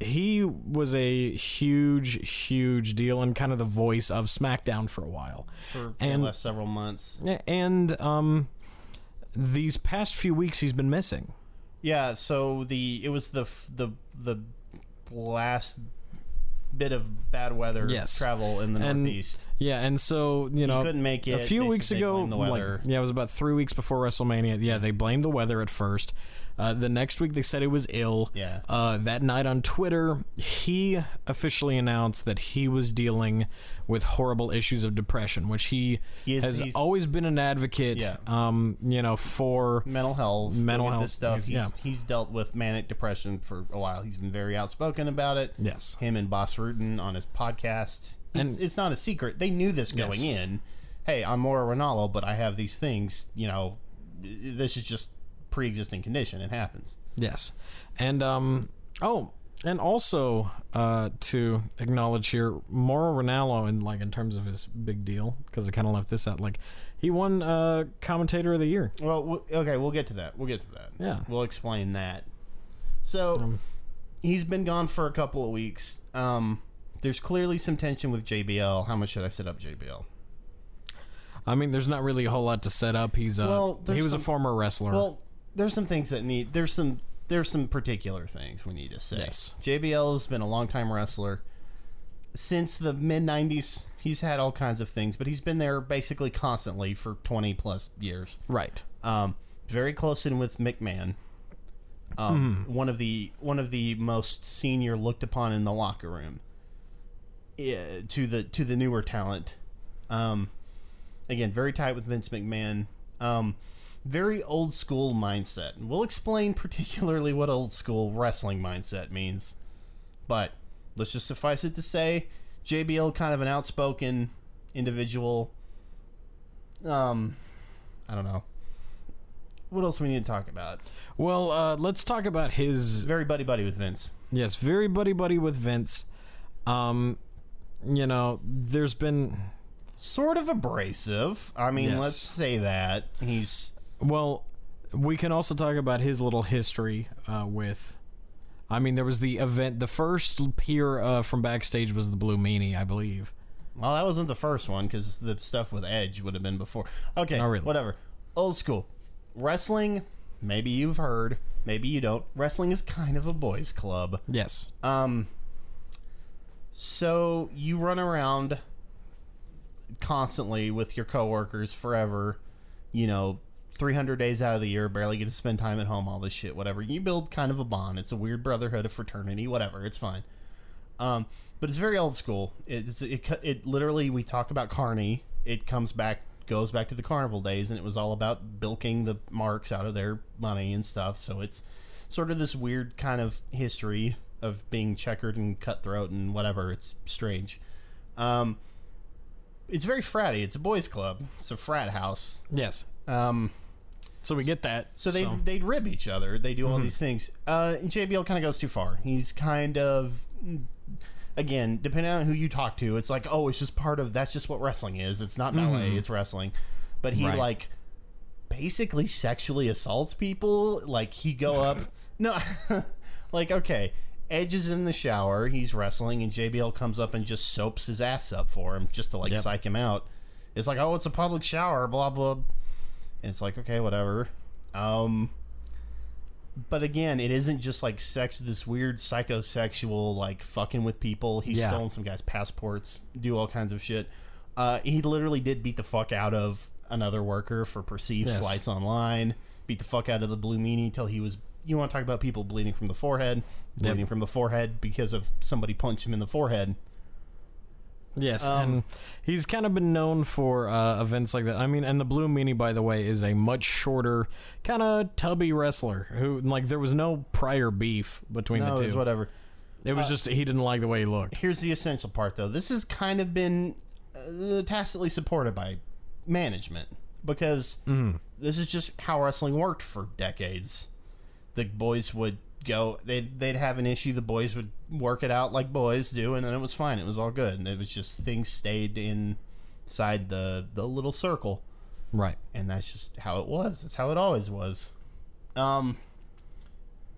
he was a huge, huge deal and kind of the voice of SmackDown for a while. for and- the last several months. And um, these past few weeks, he's been missing. Yeah, so the it was the the the last bit of bad weather Yes. travel in the And- Northeast. Yeah, and so you know, couldn't make it. a few weeks ago. like- yeah, it was about three weeks before WrestleMania. Yeah, they blamed the weather at first. Uh, the next week they said he was ill. Yeah. Uh, that night on Twitter, he officially announced that he was dealing with horrible issues of depression, which he, He is- has always been an advocate. Yeah. Um, you know, for mental health, Mental health, this stuff. he's- He's, yeah. he's dealt with manic depression for a while. He's been very outspoken about it. yes, Him and Bas Rutten on his podcast. And- it's, it's not a secret. They knew this going Yes. in. Hey, I'm Mauro Ranallo, but I have these things. You know, this is just pre-existing condition. It happens. Yes, and um oh, and also uh to acknowledge here, Mauro Ranallo, and like in terms of his big deal, because I kind of left this out. Like he won uh commentator of the year. Well, w- okay, we'll get to that. We'll get to that. Yeah. we'll explain that. So Um, he's been gone for a couple of weeks. Um, there's clearly some tension with JBL. How much should I set up JBL? I mean, there's not really a whole lot to set up. He's uh Well, he was a former wrestler. Well, there's some things that need. There's some. There's some particular things we need to say. Yes. JBL has been a long time wrestler since the mid '90s. He's had all kinds of things, but he's been there basically constantly for 20 plus years. right. Um, very close in with McMahon. Um, One of the one of the most senior looked upon in the locker room. Yeah, to the to the newer talent. Um, again, very tight with Vince McMahon. Um, very old school mindset. We'll explain particularly what old school wrestling mindset means. But let's just suffice it to say, JBL kind of an outspoken individual. Um, I don't know. What else we need to talk about? Well, uh let's talk about his Very buddy buddy with Vince. yes, very buddy buddy with Vince. Um, you know, there's been Sort of abrasive. I mean, Yes. let's say that he's Well, we can also talk about his little history uh, with. I mean, there was the event. The first peer uh, from backstage was the Blue Meanie, I believe. Well, that wasn't the first one because the stuff with Edge would have been before. Okay, Oh, really? whatever. Old school wrestling. Maybe you've heard. Maybe you don't. Wrestling is kind of a boys' club. Yes. Um. So you run around constantly with your coworkers forever. You know, 300 days out of the year, barely get to spend time at home. All this shit, whatever. You build kind of a bond. It's a weird brotherhood, a fraternity, whatever. It's fine. Um, but it's very old school. It's it, it, it literally we talk about Carney. It comes back goes back to the carnival days, and it was all about bilking the marks out of their money and stuff. So it's sort of this weird kind of history of being checkered and cutthroat and whatever. It's strange. Um, it's very fratty. It's a boys' club. It's a frat house. Yes. Um, So we get that. so they they'd rib each other. They do all Mm-hmm. these things. Uh, JBL kind of goes too far. He's kind of again, depending on who you talk to, it's like, oh, it's just part of that's just what wrestling is. It's not ballet, it's wrestling. But he Mm-hmm. Right. like basically sexually assaults people. Like he go up, no, like okay. Edge is in the shower. He's wrestling, and JBL comes up and just soaps his ass up for him, just to like Yep. psych him out. It's like, oh, it's a public shower, blah blah. And it's like, okay, whatever. Um, but again, it isn't just like sex. This weird psychosexual like fucking with people. He's Yeah. stolen some guys' passports, do all kinds of shit. Uh, he literally did beat the fuck out of another worker for perceived Yes. slights online. Beat the fuck out of the blue meanie till he was. You want to talk about people bleeding from the forehead? Bleeding from the forehead because of somebody punched him in the forehead. Yes, Um, and he's kind of been known for uh, events like that. I mean, and the Blue Meanie, by the way, is a much shorter, kind of tubby wrestler who, like, there was no prior beef between No, the two. whatever. It was just he didn't like the way he looked. here's the essential part though this has kind of been uh, tacitly supported by management because this is just how wrestling worked for decades the boys would go they'd, they'd have an issue the boys would work it out like boys do and then it was fine it was all good and it was just things stayed inside the the little circle Right. and that's just how it was. That's how it always was. Um.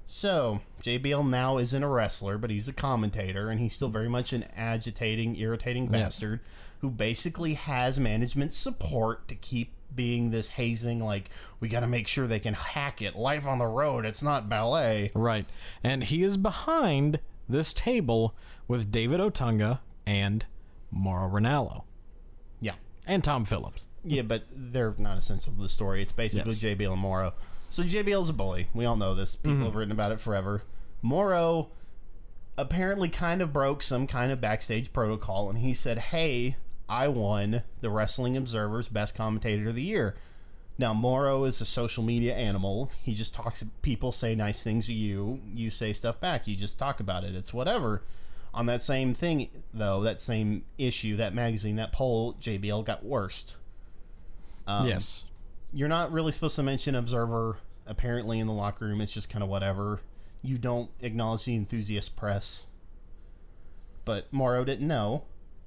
So JBL now isn't a wrestler, but he's a commentator, and he's still very much an agitating, irritating bastard who basically has management support to keep being this hazing. Like we got to make sure they can hack it live on the road. It's not ballet. Right. And he is behind this table with David Otunga and Mauro Ranallo Yeah. and Tom Phillips. Yeah, but they're not essential to the story. It's basically Yes. JBL and Mauro. So JBL's a bully. We all know this. People mm-hmm. have written about it forever. Mauro apparently kind of broke some kind of backstage protocol, and he said, "Hey, I won the Wrestling Observer's Best Commentator of the Year." Now Mauro is a social media animal. He just talks. People say nice things to you. You say stuff back. You just talk about it. It's whatever. On that same thing, though, that same issue, that magazine, that poll, JBL got worst. Um, yes. you're not really supposed to mention Observer. Apparently, in the locker room, it's just kind of whatever. You don't acknowledge the enthusiast press. But Mauro didn't know,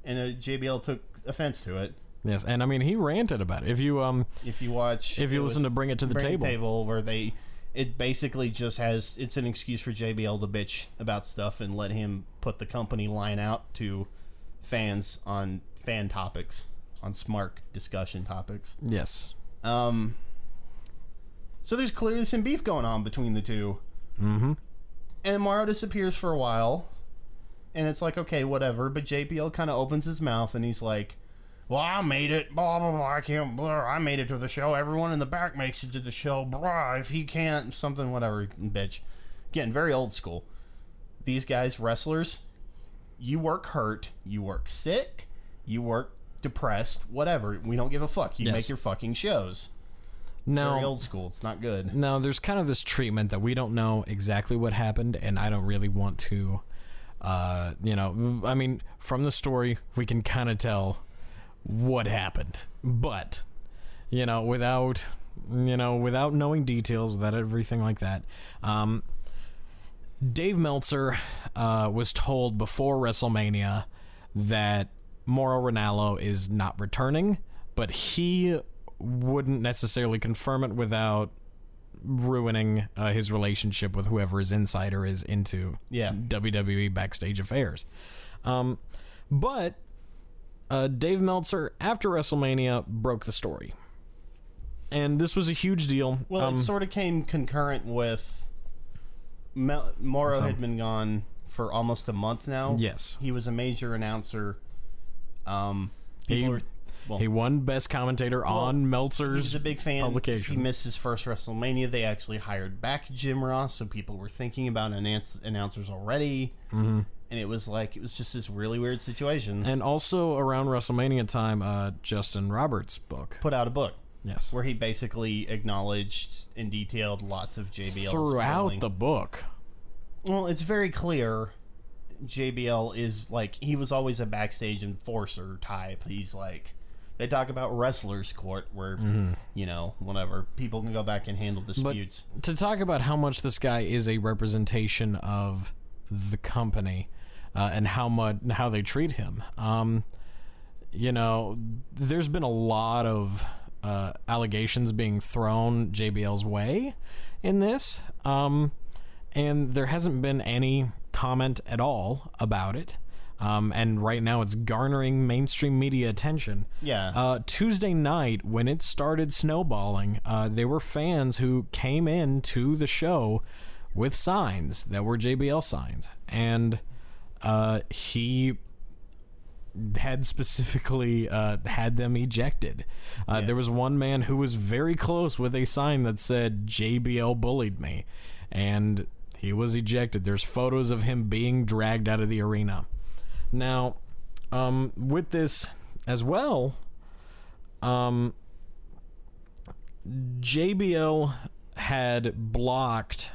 and uh, JBL took offense to it. Yes, and I mean he ranted about it. If you um If you watch, if you listen to Bring It to the Bring Table, where they, it basically just has it's an excuse for JBL to bitch about stuff and let him put the company line out to fans on fan topics, on smart discussion topics. yes. Um, so there's clearly some beef going on between the two. Mm-hmm. And Mauro disappears for a while. And it's like, okay, whatever. But JBL kind of opens his mouth and he's like, well, I made it. Blah, blah, blah. I can't. Blah. I made it to the show. Everyone in the back makes it to the show. Blah. If he can't, something, whatever, bitch. Again, very old school. These guys, wrestlers, you work hurt, you work sick, you work depressed, whatever. We don't give a fuck. You Yes. make your fucking shows. No, Very Now, old school. It's not good. now there's kind of this treatment that we don't know exactly what happened, and I don't really want to. Uh, you know, I mean, from the story, we can kind of tell what happened, but you know, without you know, without knowing details, without everything like that, um, Dave Meltzer uh, was told before WrestleMania that Mauro Ranallo is not returning, but he wouldn't necessarily confirm it without ruining uh, his relationship with whoever his insider is into Yeah. WWE backstage affairs. Um, but uh, Dave Meltzer, after WrestleMania, broke the story. And this was a huge deal. Well, Um, it sort of came concurrent with Mel- Mauro had been gone for almost a month now. Yes. he was a major announcer. Um, people He- well, he won Best Commentator on Meltzer's he's a big fan. publication. He missed his first WrestleMania. They actually hired back Jim Ross, so people were thinking about announce- announcers already. Mm-hmm. And it was like it was just this really weird situation. and also around WrestleMania time, uh, Justin Roberts' book. Put out a book Yes. where he basically acknowledged and detailed lots of JBL Throughout the book. Well, it's very clear JBL is like he was always a backstage enforcer type. He's like they talk about wrestlers court where you know whatever people can go back and handle disputes. to talk about how much this guy is a representation of the company uh, and how much how they treat him, um, you know, there's been a lot of uh, allegations being thrown JBL's way in this, um, and there hasn't been any comment at all about it. Um, and right now, it's garnering mainstream media attention. Yeah. Uh, Tuesday night, when it started snowballing, uh, there were fans who came in to the show with signs that were JBL signs, and uh, he had specifically uh, had them ejected. Uh, There was one man who was very close with a sign that said "JBL bullied me," and he was ejected. There's photos of him being dragged out of the arena. Now, um, with this as well, um, JBL had blocked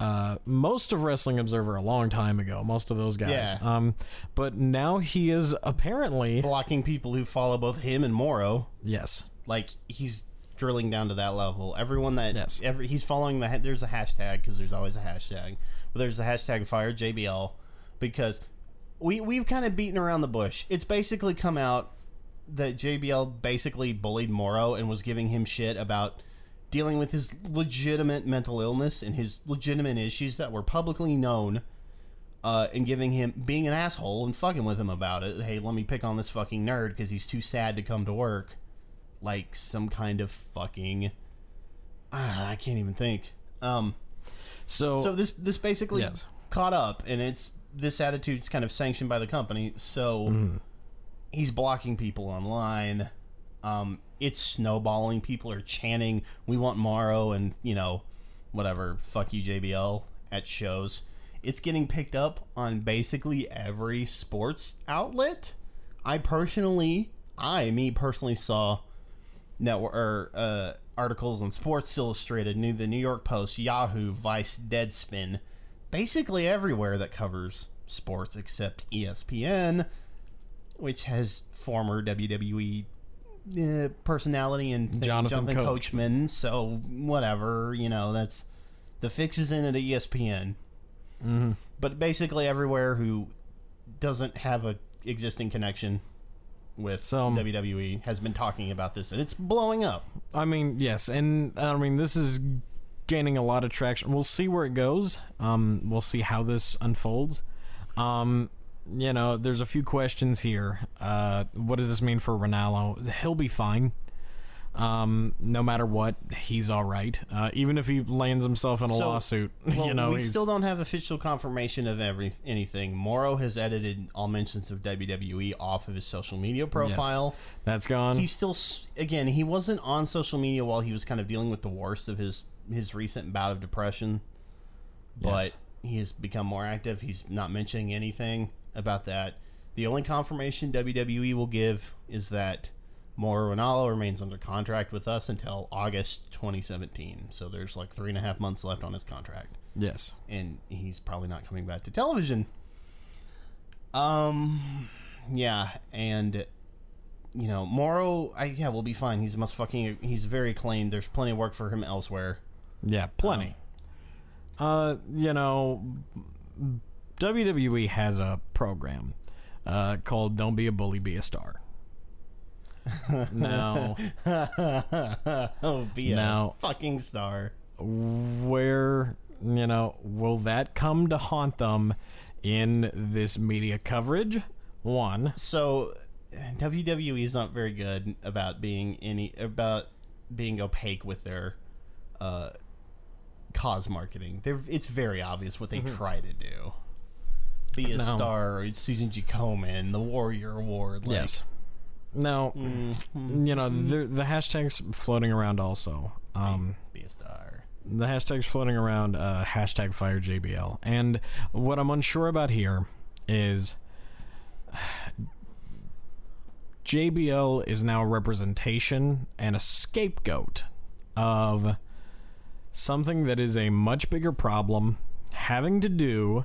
uh, most of Wrestling Observer a long time ago. Most of those guys. Yeah. Um, but now he is apparently Blocking people who follow both him and Mauro. yes. Like he's drilling down to that level. Everyone that Yes. every he's following the ha- there's a hashtag because there's always a hashtag. But there's the hashtag fire JBL because we we've kind of beaten around the bush. It's basically come out that JBL basically bullied Mauro and was giving him shit about dealing with his legitimate mental illness and his legitimate issues that were publicly known. Uh, and giving him being an asshole and fucking with him about it. Hey, let me pick on this fucking nerd because he's too sad to come to work like some kind of fucking ah, I can't even think. Um So, so this this basically Yes. caught up, and it's this attitude is kind of sanctioned by the company. So he's blocking people online. Um, it's snowballing. People are chanting, "We want Mauro," and you know, whatever. Fuck you, JBL at shows. It's getting picked up on basically every sports outlet. I personally, I me personally saw network or uh, articles on Sports Illustrated, New the New York Post, Yahoo, Vice, Deadspin, basically everywhere that covers sports except ESPN, which has former WWE uh, personality and thing- Jonathan Coach. Coachman. So whatever, you know, that's the fix is in at ESPN. Mm-hmm. But basically everywhere who doesn't have a existing connection with So, um, WWE has been talking about this, and it's blowing up. I mean, yes, and I mean this is gaining a lot of traction. We'll see where it goes. Um, we'll see how this unfolds. Um, you know, there's a few questions here. Uh, what does this mean for Ranallo? He'll be fine. Um, no matter what, he's all right. Uh, even if he lands himself in a So, lawsuit, Well, you know, we still don't have official confirmation of every anything. Mauro has edited all mentions of WWE off of his social media profile. that's gone. He's still, again, he wasn't on social media while he was kind of dealing with the worst of his his recent bout of depression, but Yes. he has become more active. He's not mentioning anything about that. The only confirmation WWE will give is that Mauro Ranallo remains under contract with us until August 2017. So there's like three and a half months left on his contract yes. and he's probably not coming back to television. Um, yeah, and you know, Mauro, I yeah, we'll be fine. He's must fucking. He's very acclaimed. There's plenty of work for him elsewhere. Yeah, plenty. uh, you know, WWE has a program uh, called "Don't Be a Bully, Be a Star." now, oh, be a fucking star. where you know will that come to haunt them in this media coverage? One, So, WWE is not very good about being any about being opaque with their uh, cause marketing. They're it's very obvious what they try to do. Be a No. star, or Susan G. Komen, the Warrior Award. Like, yes. Now, mm, you know the the hashtags floating around also. Um, be a star. the hashtag's floating around uh, hashtag fire JBL. And what I'm unsure about here is JBL is now a representation and a scapegoat of something that is a much bigger problem having to do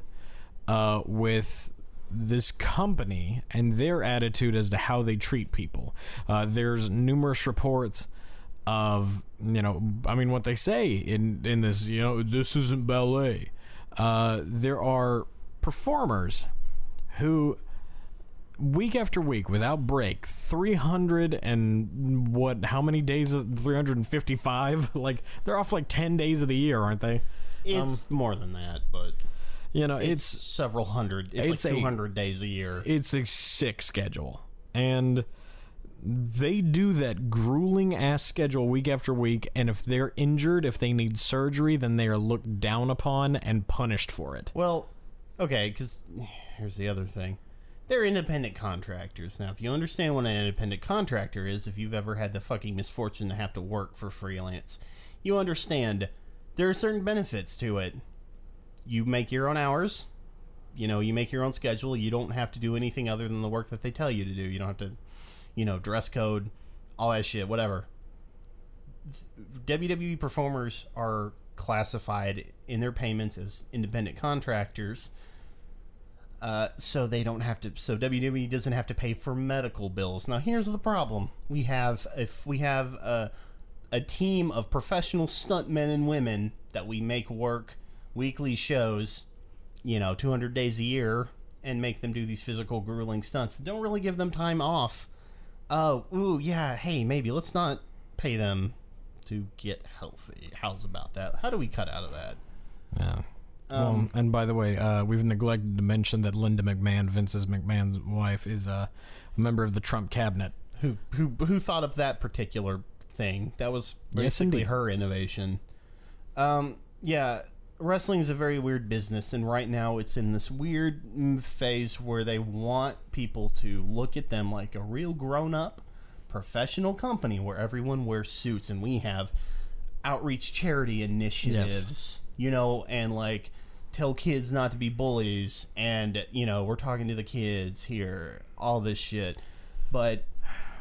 uh, with this company and their attitude as to how they treat people. Uh, there's numerous reports of you know, I mean, what they say in in this, you know, this isn't ballet. Uh, there are performers who week after week without break 300 and what how many days 355 like they're off like 10 days of the year aren't they um, It's more than that, but you know it's, it's several hundred. It's, it's like two hundred days a year. it's a sick schedule and they do that grueling ass schedule week after week and if they're injured if they need surgery then they are looked down upon and punished for it Well, okay, because here's the other thing. They're independent contractors. Now, if you understand what an independent contractor is, if you've ever had the fucking misfortune to have to work for freelance, you understand there are certain benefits to it. You make your own hours. You know, you make your own schedule. You don't have to do anything other than the work that they tell you to do. You don't have to, you know, dress code, all that shit, whatever. WWE performers are classified in their payments as independent contractors. Uh, so they don't have to. So WWE doesn't have to pay for medical bills. Now here's the problem: we have if we have a, a team of professional stuntmen and women that we make work weekly shows, you know, 200 days a year, and make them do these physical grueling stunts. Don't really give them time off. Oh, ooh, yeah. Hey, maybe let's not pay them to get healthy. How's about that? How do we cut out of that? yeah well, and by the way, uh, we've neglected to mention that Linda McMahon, Vince's McMahon's wife, is a member of the Trump cabinet. who who who thought up that particular thing. That was basically indeed. her innovation. Um, yeah, wrestling is a very weird business, and right now it's in this weird phase where they want people to look at them like a real grown up professional company where everyone wears suits, and we have outreach charity initiatives, you know, and like tell kids not to be bullies, and you know, we're talking to the kids here, all this shit, but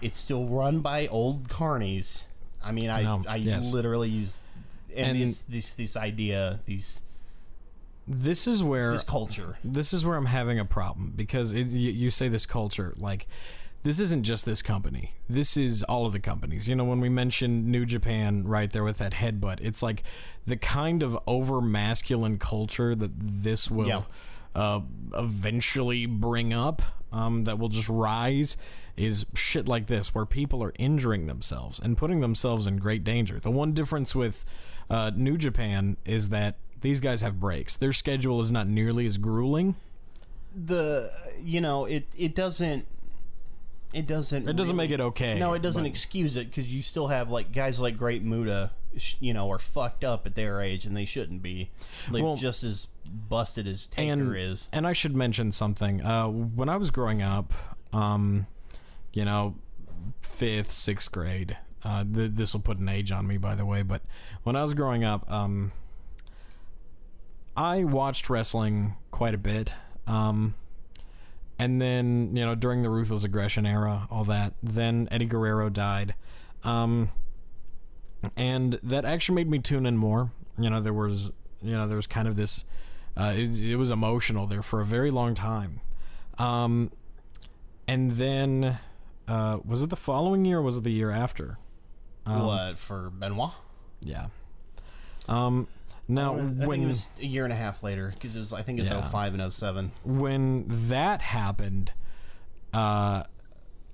it's still run by old carnies. I mean, I No, I yes. literally use and, And- this, this this idea, these This is where this culture. this is where I'm having a problem because it, you, you say this culture like this isn't just this company. This is all of the companies. You know, when we mentioned New Japan right there with that headbutt, it's like the kind of over masculine culture that this will Yeah. uh, eventually bring up, um, that will just rise, is shit like this, where people are injuring themselves and putting themselves in great danger. The one difference with uh, New Japan is that these guys have breaks. Their schedule is not nearly as grueling. The you know it it doesn't it doesn't It doesn't really- make it okay. No, it doesn't but- excuse it because you still have like guys like Great Muta, you know, are fucked up at their age and they shouldn't be. Like Well- just as busted as Taker and is. and I should mention something. Uh, when I was growing up, um, you know, fifth, sixth grade. Uh, th- this will put an age on me, by the way. But when I was growing up, um, I watched wrestling quite a bit. Um, and then you know during the ruthless aggression era, all that. Then Eddie Guerrero died. Um, and that actually made me tune in more. You know, there was you know there was kind of this. Uh, it, it was emotional there for a very long time. Um, and then uh, was it the following year or was it the year after? Um, what for Benoit? Yeah. Um, now I think when it was a year and a half later because it was I think it was Yeah. 05 and 07. when that happened, uh,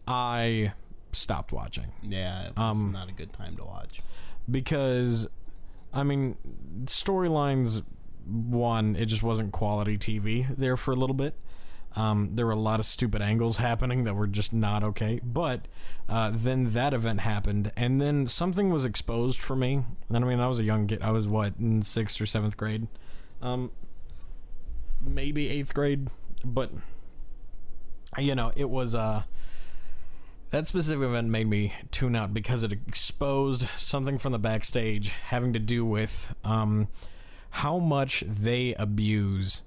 I stopped watching. Yeah, it was Um, not a good time to watch. because I mean storylines one it just wasn't quality TV there for a little bit. Um, there were a lot of stupid angles happening that were just not okay. But uh, then that event happened, and then something was exposed for me. And I mean, I was a young kid. I was what in sixth or seventh grade, um, maybe eighth grade. But you know, it was uh, that specific event made me tune out because it exposed something from the backstage having to do with um, how much they abuse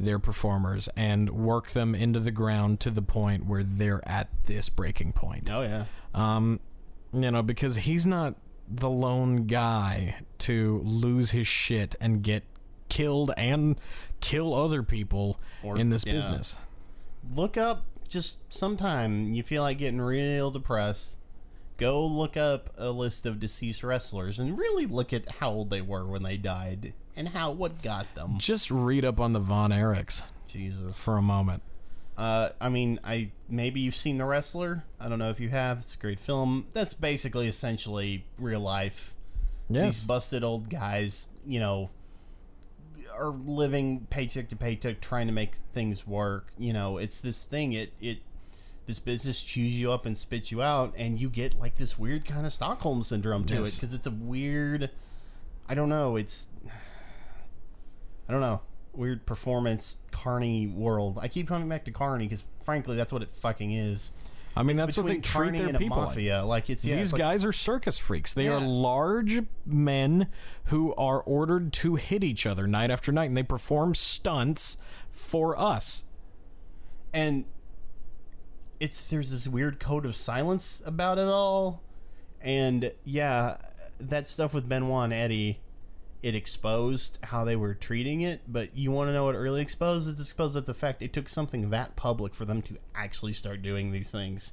their performers and work them into the ground to the point where they're at this breaking point. Oh yeah, Um, you know, because he's not the lone guy to lose his shit and get killed and kill other people Or- in this yeah. business. look up just sometime you feel like getting real depressed. Go look up a list of deceased wrestlers and really look at how old they were when they died and how what got them. Just read up on the Von Erichs Jesus. for a moment. Uh, I mean, I maybe you've seen The Wrestler. I don't know if you have. It's a great film. That's basically essentially real life. Yes. These busted old guys, you know, are living paycheck to paycheck, trying to make things work. You know, it's this thing. It it this business chews you up and spits you out, and you get like this weird kind of Stockholm syndrome to it because it's a weird. I don't know. It's I don't know. Weird performance carny world. I keep coming back to carny because frankly, that's what it fucking is. I mean, It's that's what they treat their people mafia. Like it's yeah, These it's like- guys are circus freaks. They are large men who are ordered to hit each other night after night, and they perform stunts for us. and it's there's this weird code of silence about it all and yeah that stuff with benoit and eddie it exposed how they were treating it but you want to know what it really exposed it exposed that the fact it took something that public for them to actually start doing these things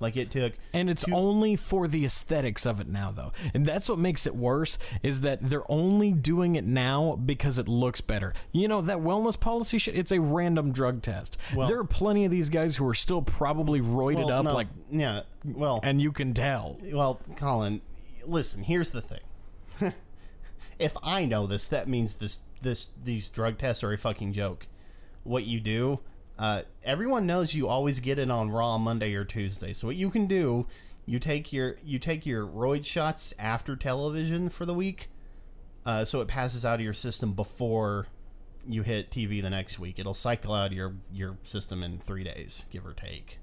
like it took And it's only for the aesthetics of it now, though. And that's what makes it worse is that they're only doing it now because it looks better. You know, that wellness policy shit, it's a random drug test. Well- there are plenty of these guys who are still probably roided well, up, no, like, yeah well and you can tell. Well, Colin, listen. Here's the thing. If I know this, that means this this these drug tests are a fucking joke. What you do, uh, everyone knows you always get it on Raw Monday or Tuesday. So what you can do, you take your you take your roid shots after television for the week. uh, so it passes out of your system before you hit TV the next week. It'll cycle out of your your system in three days, give or take.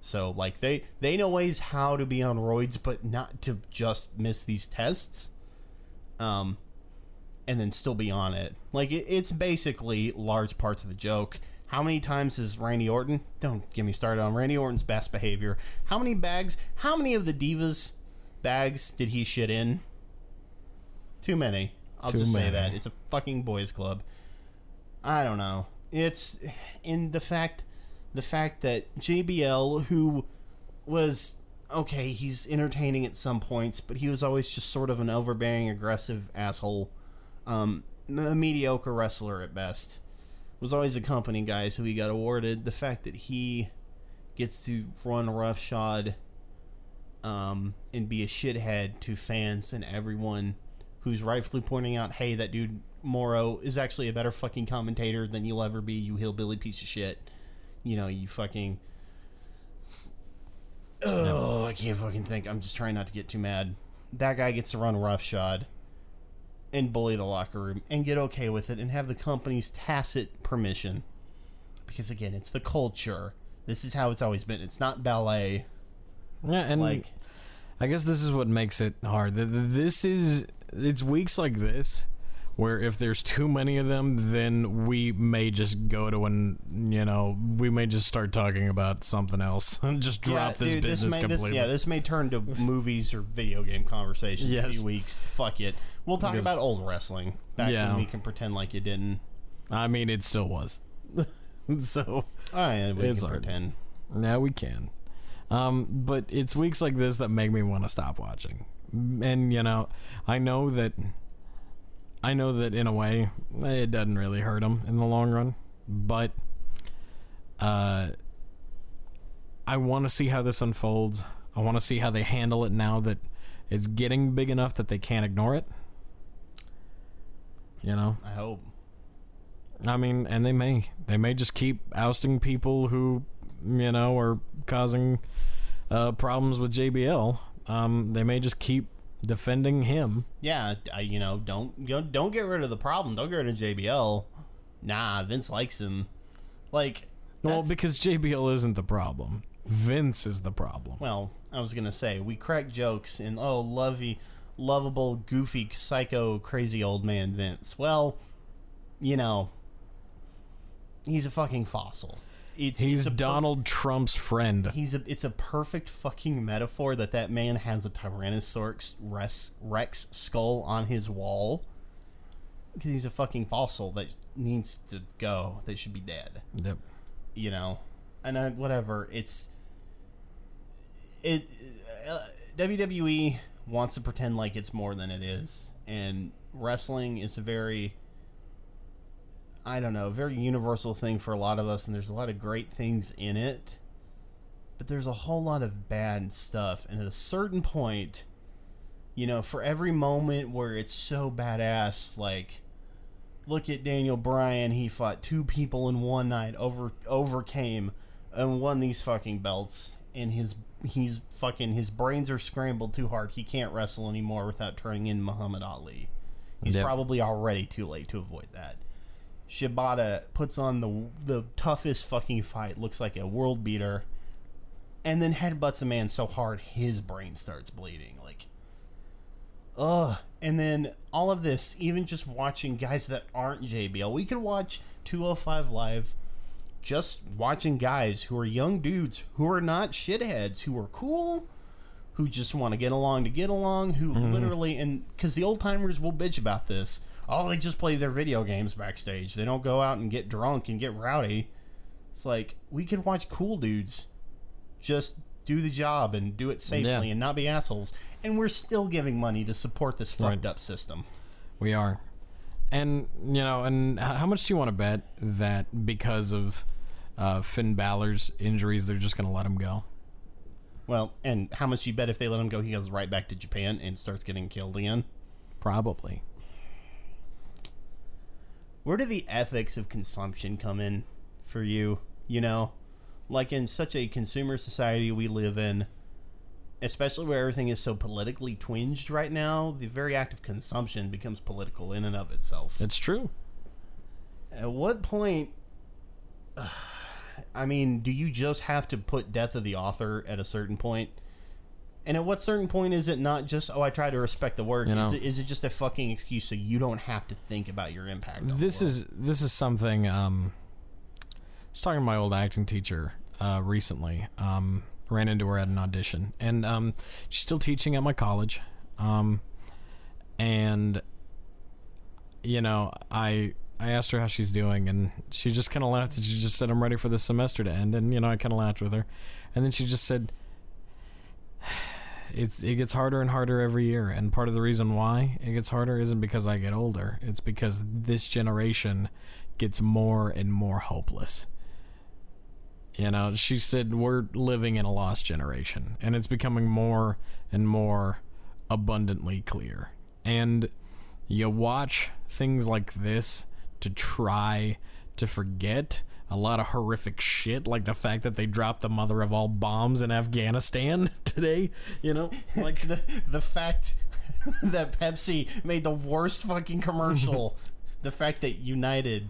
So like they they know ways how to be on roids, but not to just miss these tests, um, and then still be on it. Like it, it's basically large parts of a joke. How many times is Randy Orton? Don't get me started on Randy Orton's best behavior. How many bags? How many of the divas bags did he shit in? Too many. I'll Too just say that it's a fucking boys club. I don't know. It's in the fact the fact that JBL who was okay, he's entertaining at some points, but he was always just sort of an overbearing, aggressive asshole. Um, a mediocre wrestler at best. Was always accompanying guys who he got awarded. The fact that he gets to run roughshod um, and be a shithead to fans and everyone who's rightfully pointing out, hey, that dude Mauro is actually a better fucking commentator than you'll ever be, you hillbilly piece of shit. You know, you fucking. Oh, I can't fucking think. I'm just trying not to get too mad. That guy gets to run roughshod and bully the locker room and get okay with it and have the company's tacit permission. Because again, it's the culture. This is how it's always been. It's not ballet. Yeah, and Like, I guess this is what makes it hard. Th- th- This is it's weeks like this where if there's too many of them, then we may just go to an you know we may just start talking about something else and just drop this dude, business may, completely. This, yeah, this may turn to movies or video game conversations in a few weeks. Fuck it. We'll talk Because- about old wrestling. Back Yeah. when we can pretend like you didn't. I mean, it still was. so Oh, yeah, we It's can hard. pretend. now we can. Um, but it's weeks like this that make me want to stop watching. And you know, I know that I know that in a way it doesn't really hurt them in the long run, but uh I want to see how this unfolds. I want to see how they handle it now that it's getting big enough that they can't ignore it. You know? I hope. I mean, and they may they may just keep ousting people who you know are causing uh, problems with JBL. Um, they may just keep defending him. Yeah, I, you know, don't don't get rid of the problem. Don't get rid of JBL. Nah, Vince likes him. Like, Well, because JBL isn't the problem. Vince is the problem. well, I was gonna say we crack jokes and oh, lovey, lovable, goofy, psycho, crazy old man Vince. Well, you know, he's a fucking fossil. It's, He's it's a per- Donald Trump's friend. He's a. It's a perfect fucking metaphor that that man has a Tyrannosaurus Rex, Rex skull on his wall. Because he's a fucking fossil that needs to go. That should be dead. Yep. You know, and I, whatever. It's it. Uh, WWE wants to pretend like it's more than it is, and wrestling is a very I don't know, very universal thing for a lot of us, and there's a lot of great things in it. But there's a whole lot of bad stuff, and at a certain point, you know, for every moment where it's so badass, like look at Daniel Bryan, he fought two people in one night, over overcame and won these fucking belts, and his he's fucking his brains are scrambled too hard. He can't wrestle anymore without turning in Muhammad Ali. He's Yep. probably already too late to avoid that. Shibata puts on the the toughest fucking fight, looks like a world beater, and then headbutts a man so hard his brain starts bleeding. Like, ugh. And then all of this, even just watching guys that aren't JBL, we could watch 205 Live just watching guys who are young dudes who are not shitheads, who are cool, who just want to get along to get along, who mm-hmm. literally, and because the old timers will bitch about this. Oh, they just play their video games backstage. They don't go out and get drunk and get rowdy. It's like we could watch cool dudes just do the job and do it safely Yeah. and not be assholes. And we're still giving money to support this fucked Right. up system. We are. And, you know, and how much do you want to bet that because of uh, Finn Balor's injuries, they're just going to let him go? Well, and how much you bet if they let him go, he goes right back to Japan and starts getting killed again? Probably. Where do the ethics of consumption come in for you? You know, like in such a consumer society we live in, especially where everything is so politically twinged right now, the very act of consumption becomes political in and of itself. It's true. At what point? I mean, do you just have to put death of the author at a certain point? And at what certain point is it not just oh I try to respect the work? You know. is, it, is it just a fucking excuse so you don't have to think about your impact? This is this is something. Um, I was talking to my old acting teacher uh, recently. Um, ran into her at an audition, and um, she's still teaching at my college. Um, and you know, I I asked her how she's doing, and she just kind of laughed. And she just said, "I'm ready for the semester to end." And you know, I kind of laughed with her, and then she just said, "It's it gets harder and harder every year, and part of the reason why it gets harder isn't because I get older. It's because this generation gets more and more hopeless." You know, she said we're living in a lost generation, and it's becoming more and more abundantly clear. And you watch things like this to try to forget a lot of horrific shit, like the fact that they dropped the mother of all bombs in Afghanistan today. You know, like the the fact that Pepsi made the worst fucking commercial. the fact that United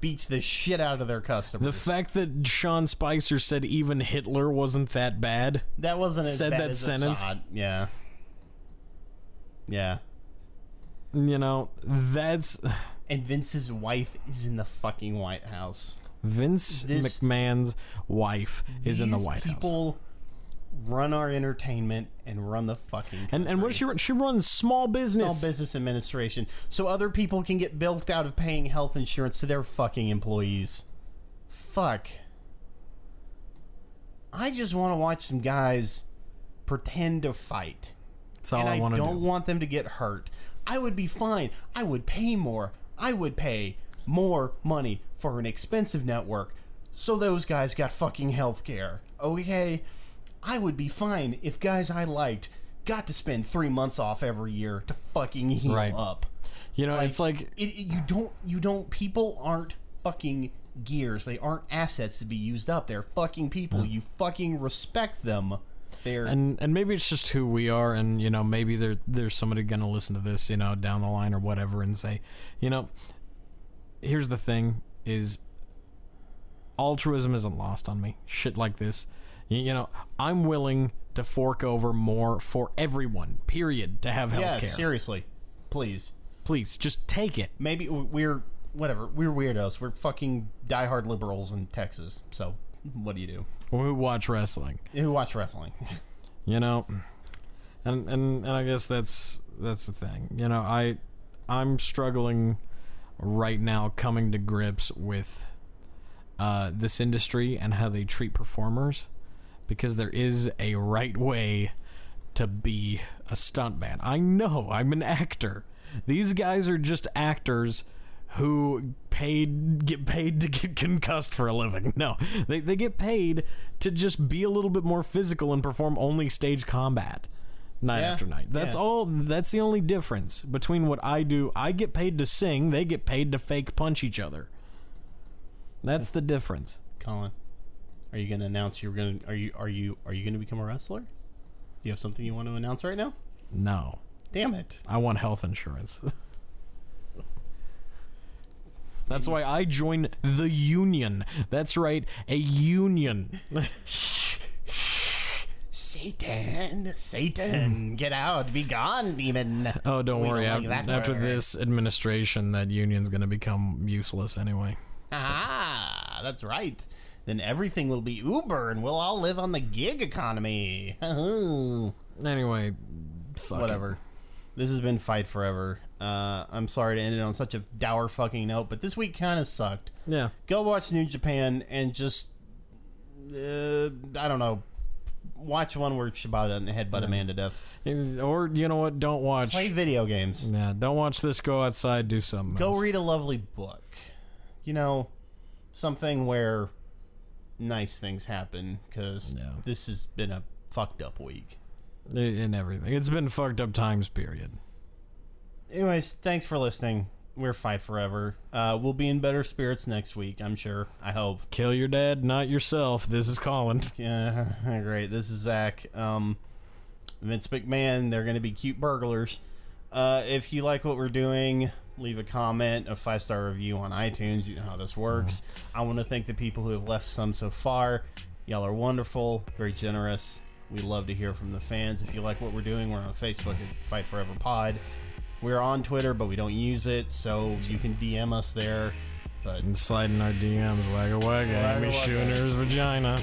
beats the shit out of their customers. the fact that Sean Spicer said even Hitler wasn't that bad. that wasn't as said that sentence. Assad. Yeah. Yeah. You know, that's And Vince's wife is in the fucking White House. Vince This- McMahon's wife is in the White House. people run our entertainment and run the fucking And and what does she run? She runs small business. Small Business Administration, so other people can get bilked out of paying health insurance to their fucking employees. Fuck. I just want to watch some guys pretend to fight, That's all and I, I, want to don't do. want them to get hurt. I would be fine. I would pay more. I would pay more money for an expensive network so those guys got fucking healthcare. Okay? I would be fine if guys I liked got to spend three months off every year to fucking heal Right. up. You know, it's like It, it- you don't you don't people aren't fucking gears. They aren't assets to be used up. They're fucking people. You fucking respect them. They're and and maybe it's just who we are and you know maybe there there's somebody gonna listen to this you know down the line or whatever and say you know here's the thing is altruism isn't lost on me shit like this you, you know i'm willing to fork over more for everyone period to have health yeah, care seriously. Please. please just take it Maybe we're whatever. We're weirdos. We're fucking diehard liberals in Texas. So what do you do? who watch wrestling Who watch wrestling? you know and and and i guess that's that's the thing you know i i'm struggling right now coming to grips with uh this industry and how they treat performers because there is a right way to be a stuntman. I know i'm an actor. These guys are just actors who paid get paid to get concussed for a living. No, they they get paid to just be a little bit more physical and perform only stage combat night Yeah, after night. That's yeah. all. That's the only difference between what I do. I get paid to sing. They get paid to fake punch each other. That's the difference. Colin, are you going to announce you're going to are you are you are you going to become a wrestler? Do you have something you want to announce right now? No, Damn it. I want health insurance. That's why I joined the union. That's right, a union. Satan, Satan, get out, be gone, demon. Oh, don't We worry. don't af- like that after word. this administration, that union's going to become useless anyway. Ah, that's right. Then everything will be Uber, and we'll all live on the gig economy. Whatever. Anyway, fuck it. This has been Fight Forever. Uh, I'm sorry to end it on such a dour fucking note, but this week kind of sucked. Yeah. Go watch New Japan and just, uh, I don't know, watch one where Shibata doesn't headbutt a man to death. Or, you know what? Don't watch. Play video games. Yeah, don't watch this. Go outside, do something. Go else. read a lovely book. You know, something where nice things happen because Yeah. this has been a fucked up week. In everything. It's been fucked up times. Period. Anyways, thanks for listening. We're Fight Forever. Uh, we'll be in better spirits next week, I'm sure. I hope. Kill your dad, not yourself. This is Colin. Yeah, great. This is Zach. Um, Vince McMahon. They're going to be cute burglars. Uh, if you like what we're doing, leave a comment, a five star review on iTunes. You know how this works. I want to thank the people who have left some so far. Y'all are wonderful, very generous. We love to hear from the fans. If you like what we're doing, we're on Facebook at Fight Forever Pod. We're on Twitter, but we don't use it, so you can DM us there. But And slide in our DMs, wagga wagga, Amy Wagga. Schooner's vagina.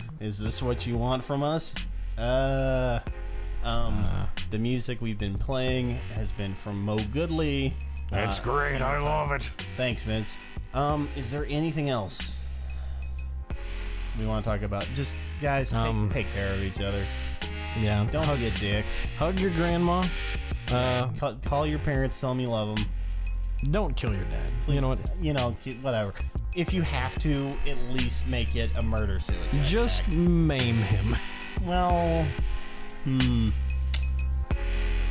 is this what you want from us? Uh, um, Uh. the music we've been playing has been from Mo Goodly. It's Uh, great. I love it. Thanks, Vince. Um, is there anything else we want to talk about? Just guys, take, Um, take care of each other. Yeah. Don't hug, a dick. hug your grandma. Uh, Call, call your parents. Tell them you love them. don't kill your dad. you know what? You know, whatever. If you have to, at least make it a murder suicide. Just act. maim him. Well, hmm.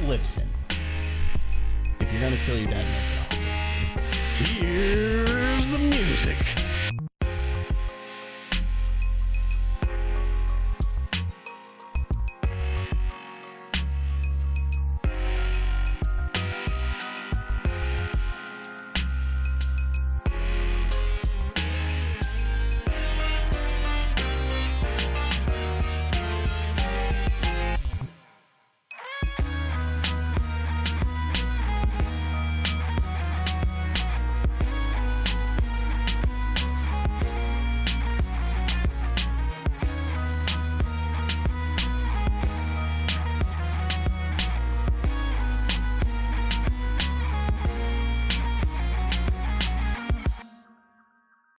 Listen. If you're gonna kill your dad, make it awesome. Here's the music.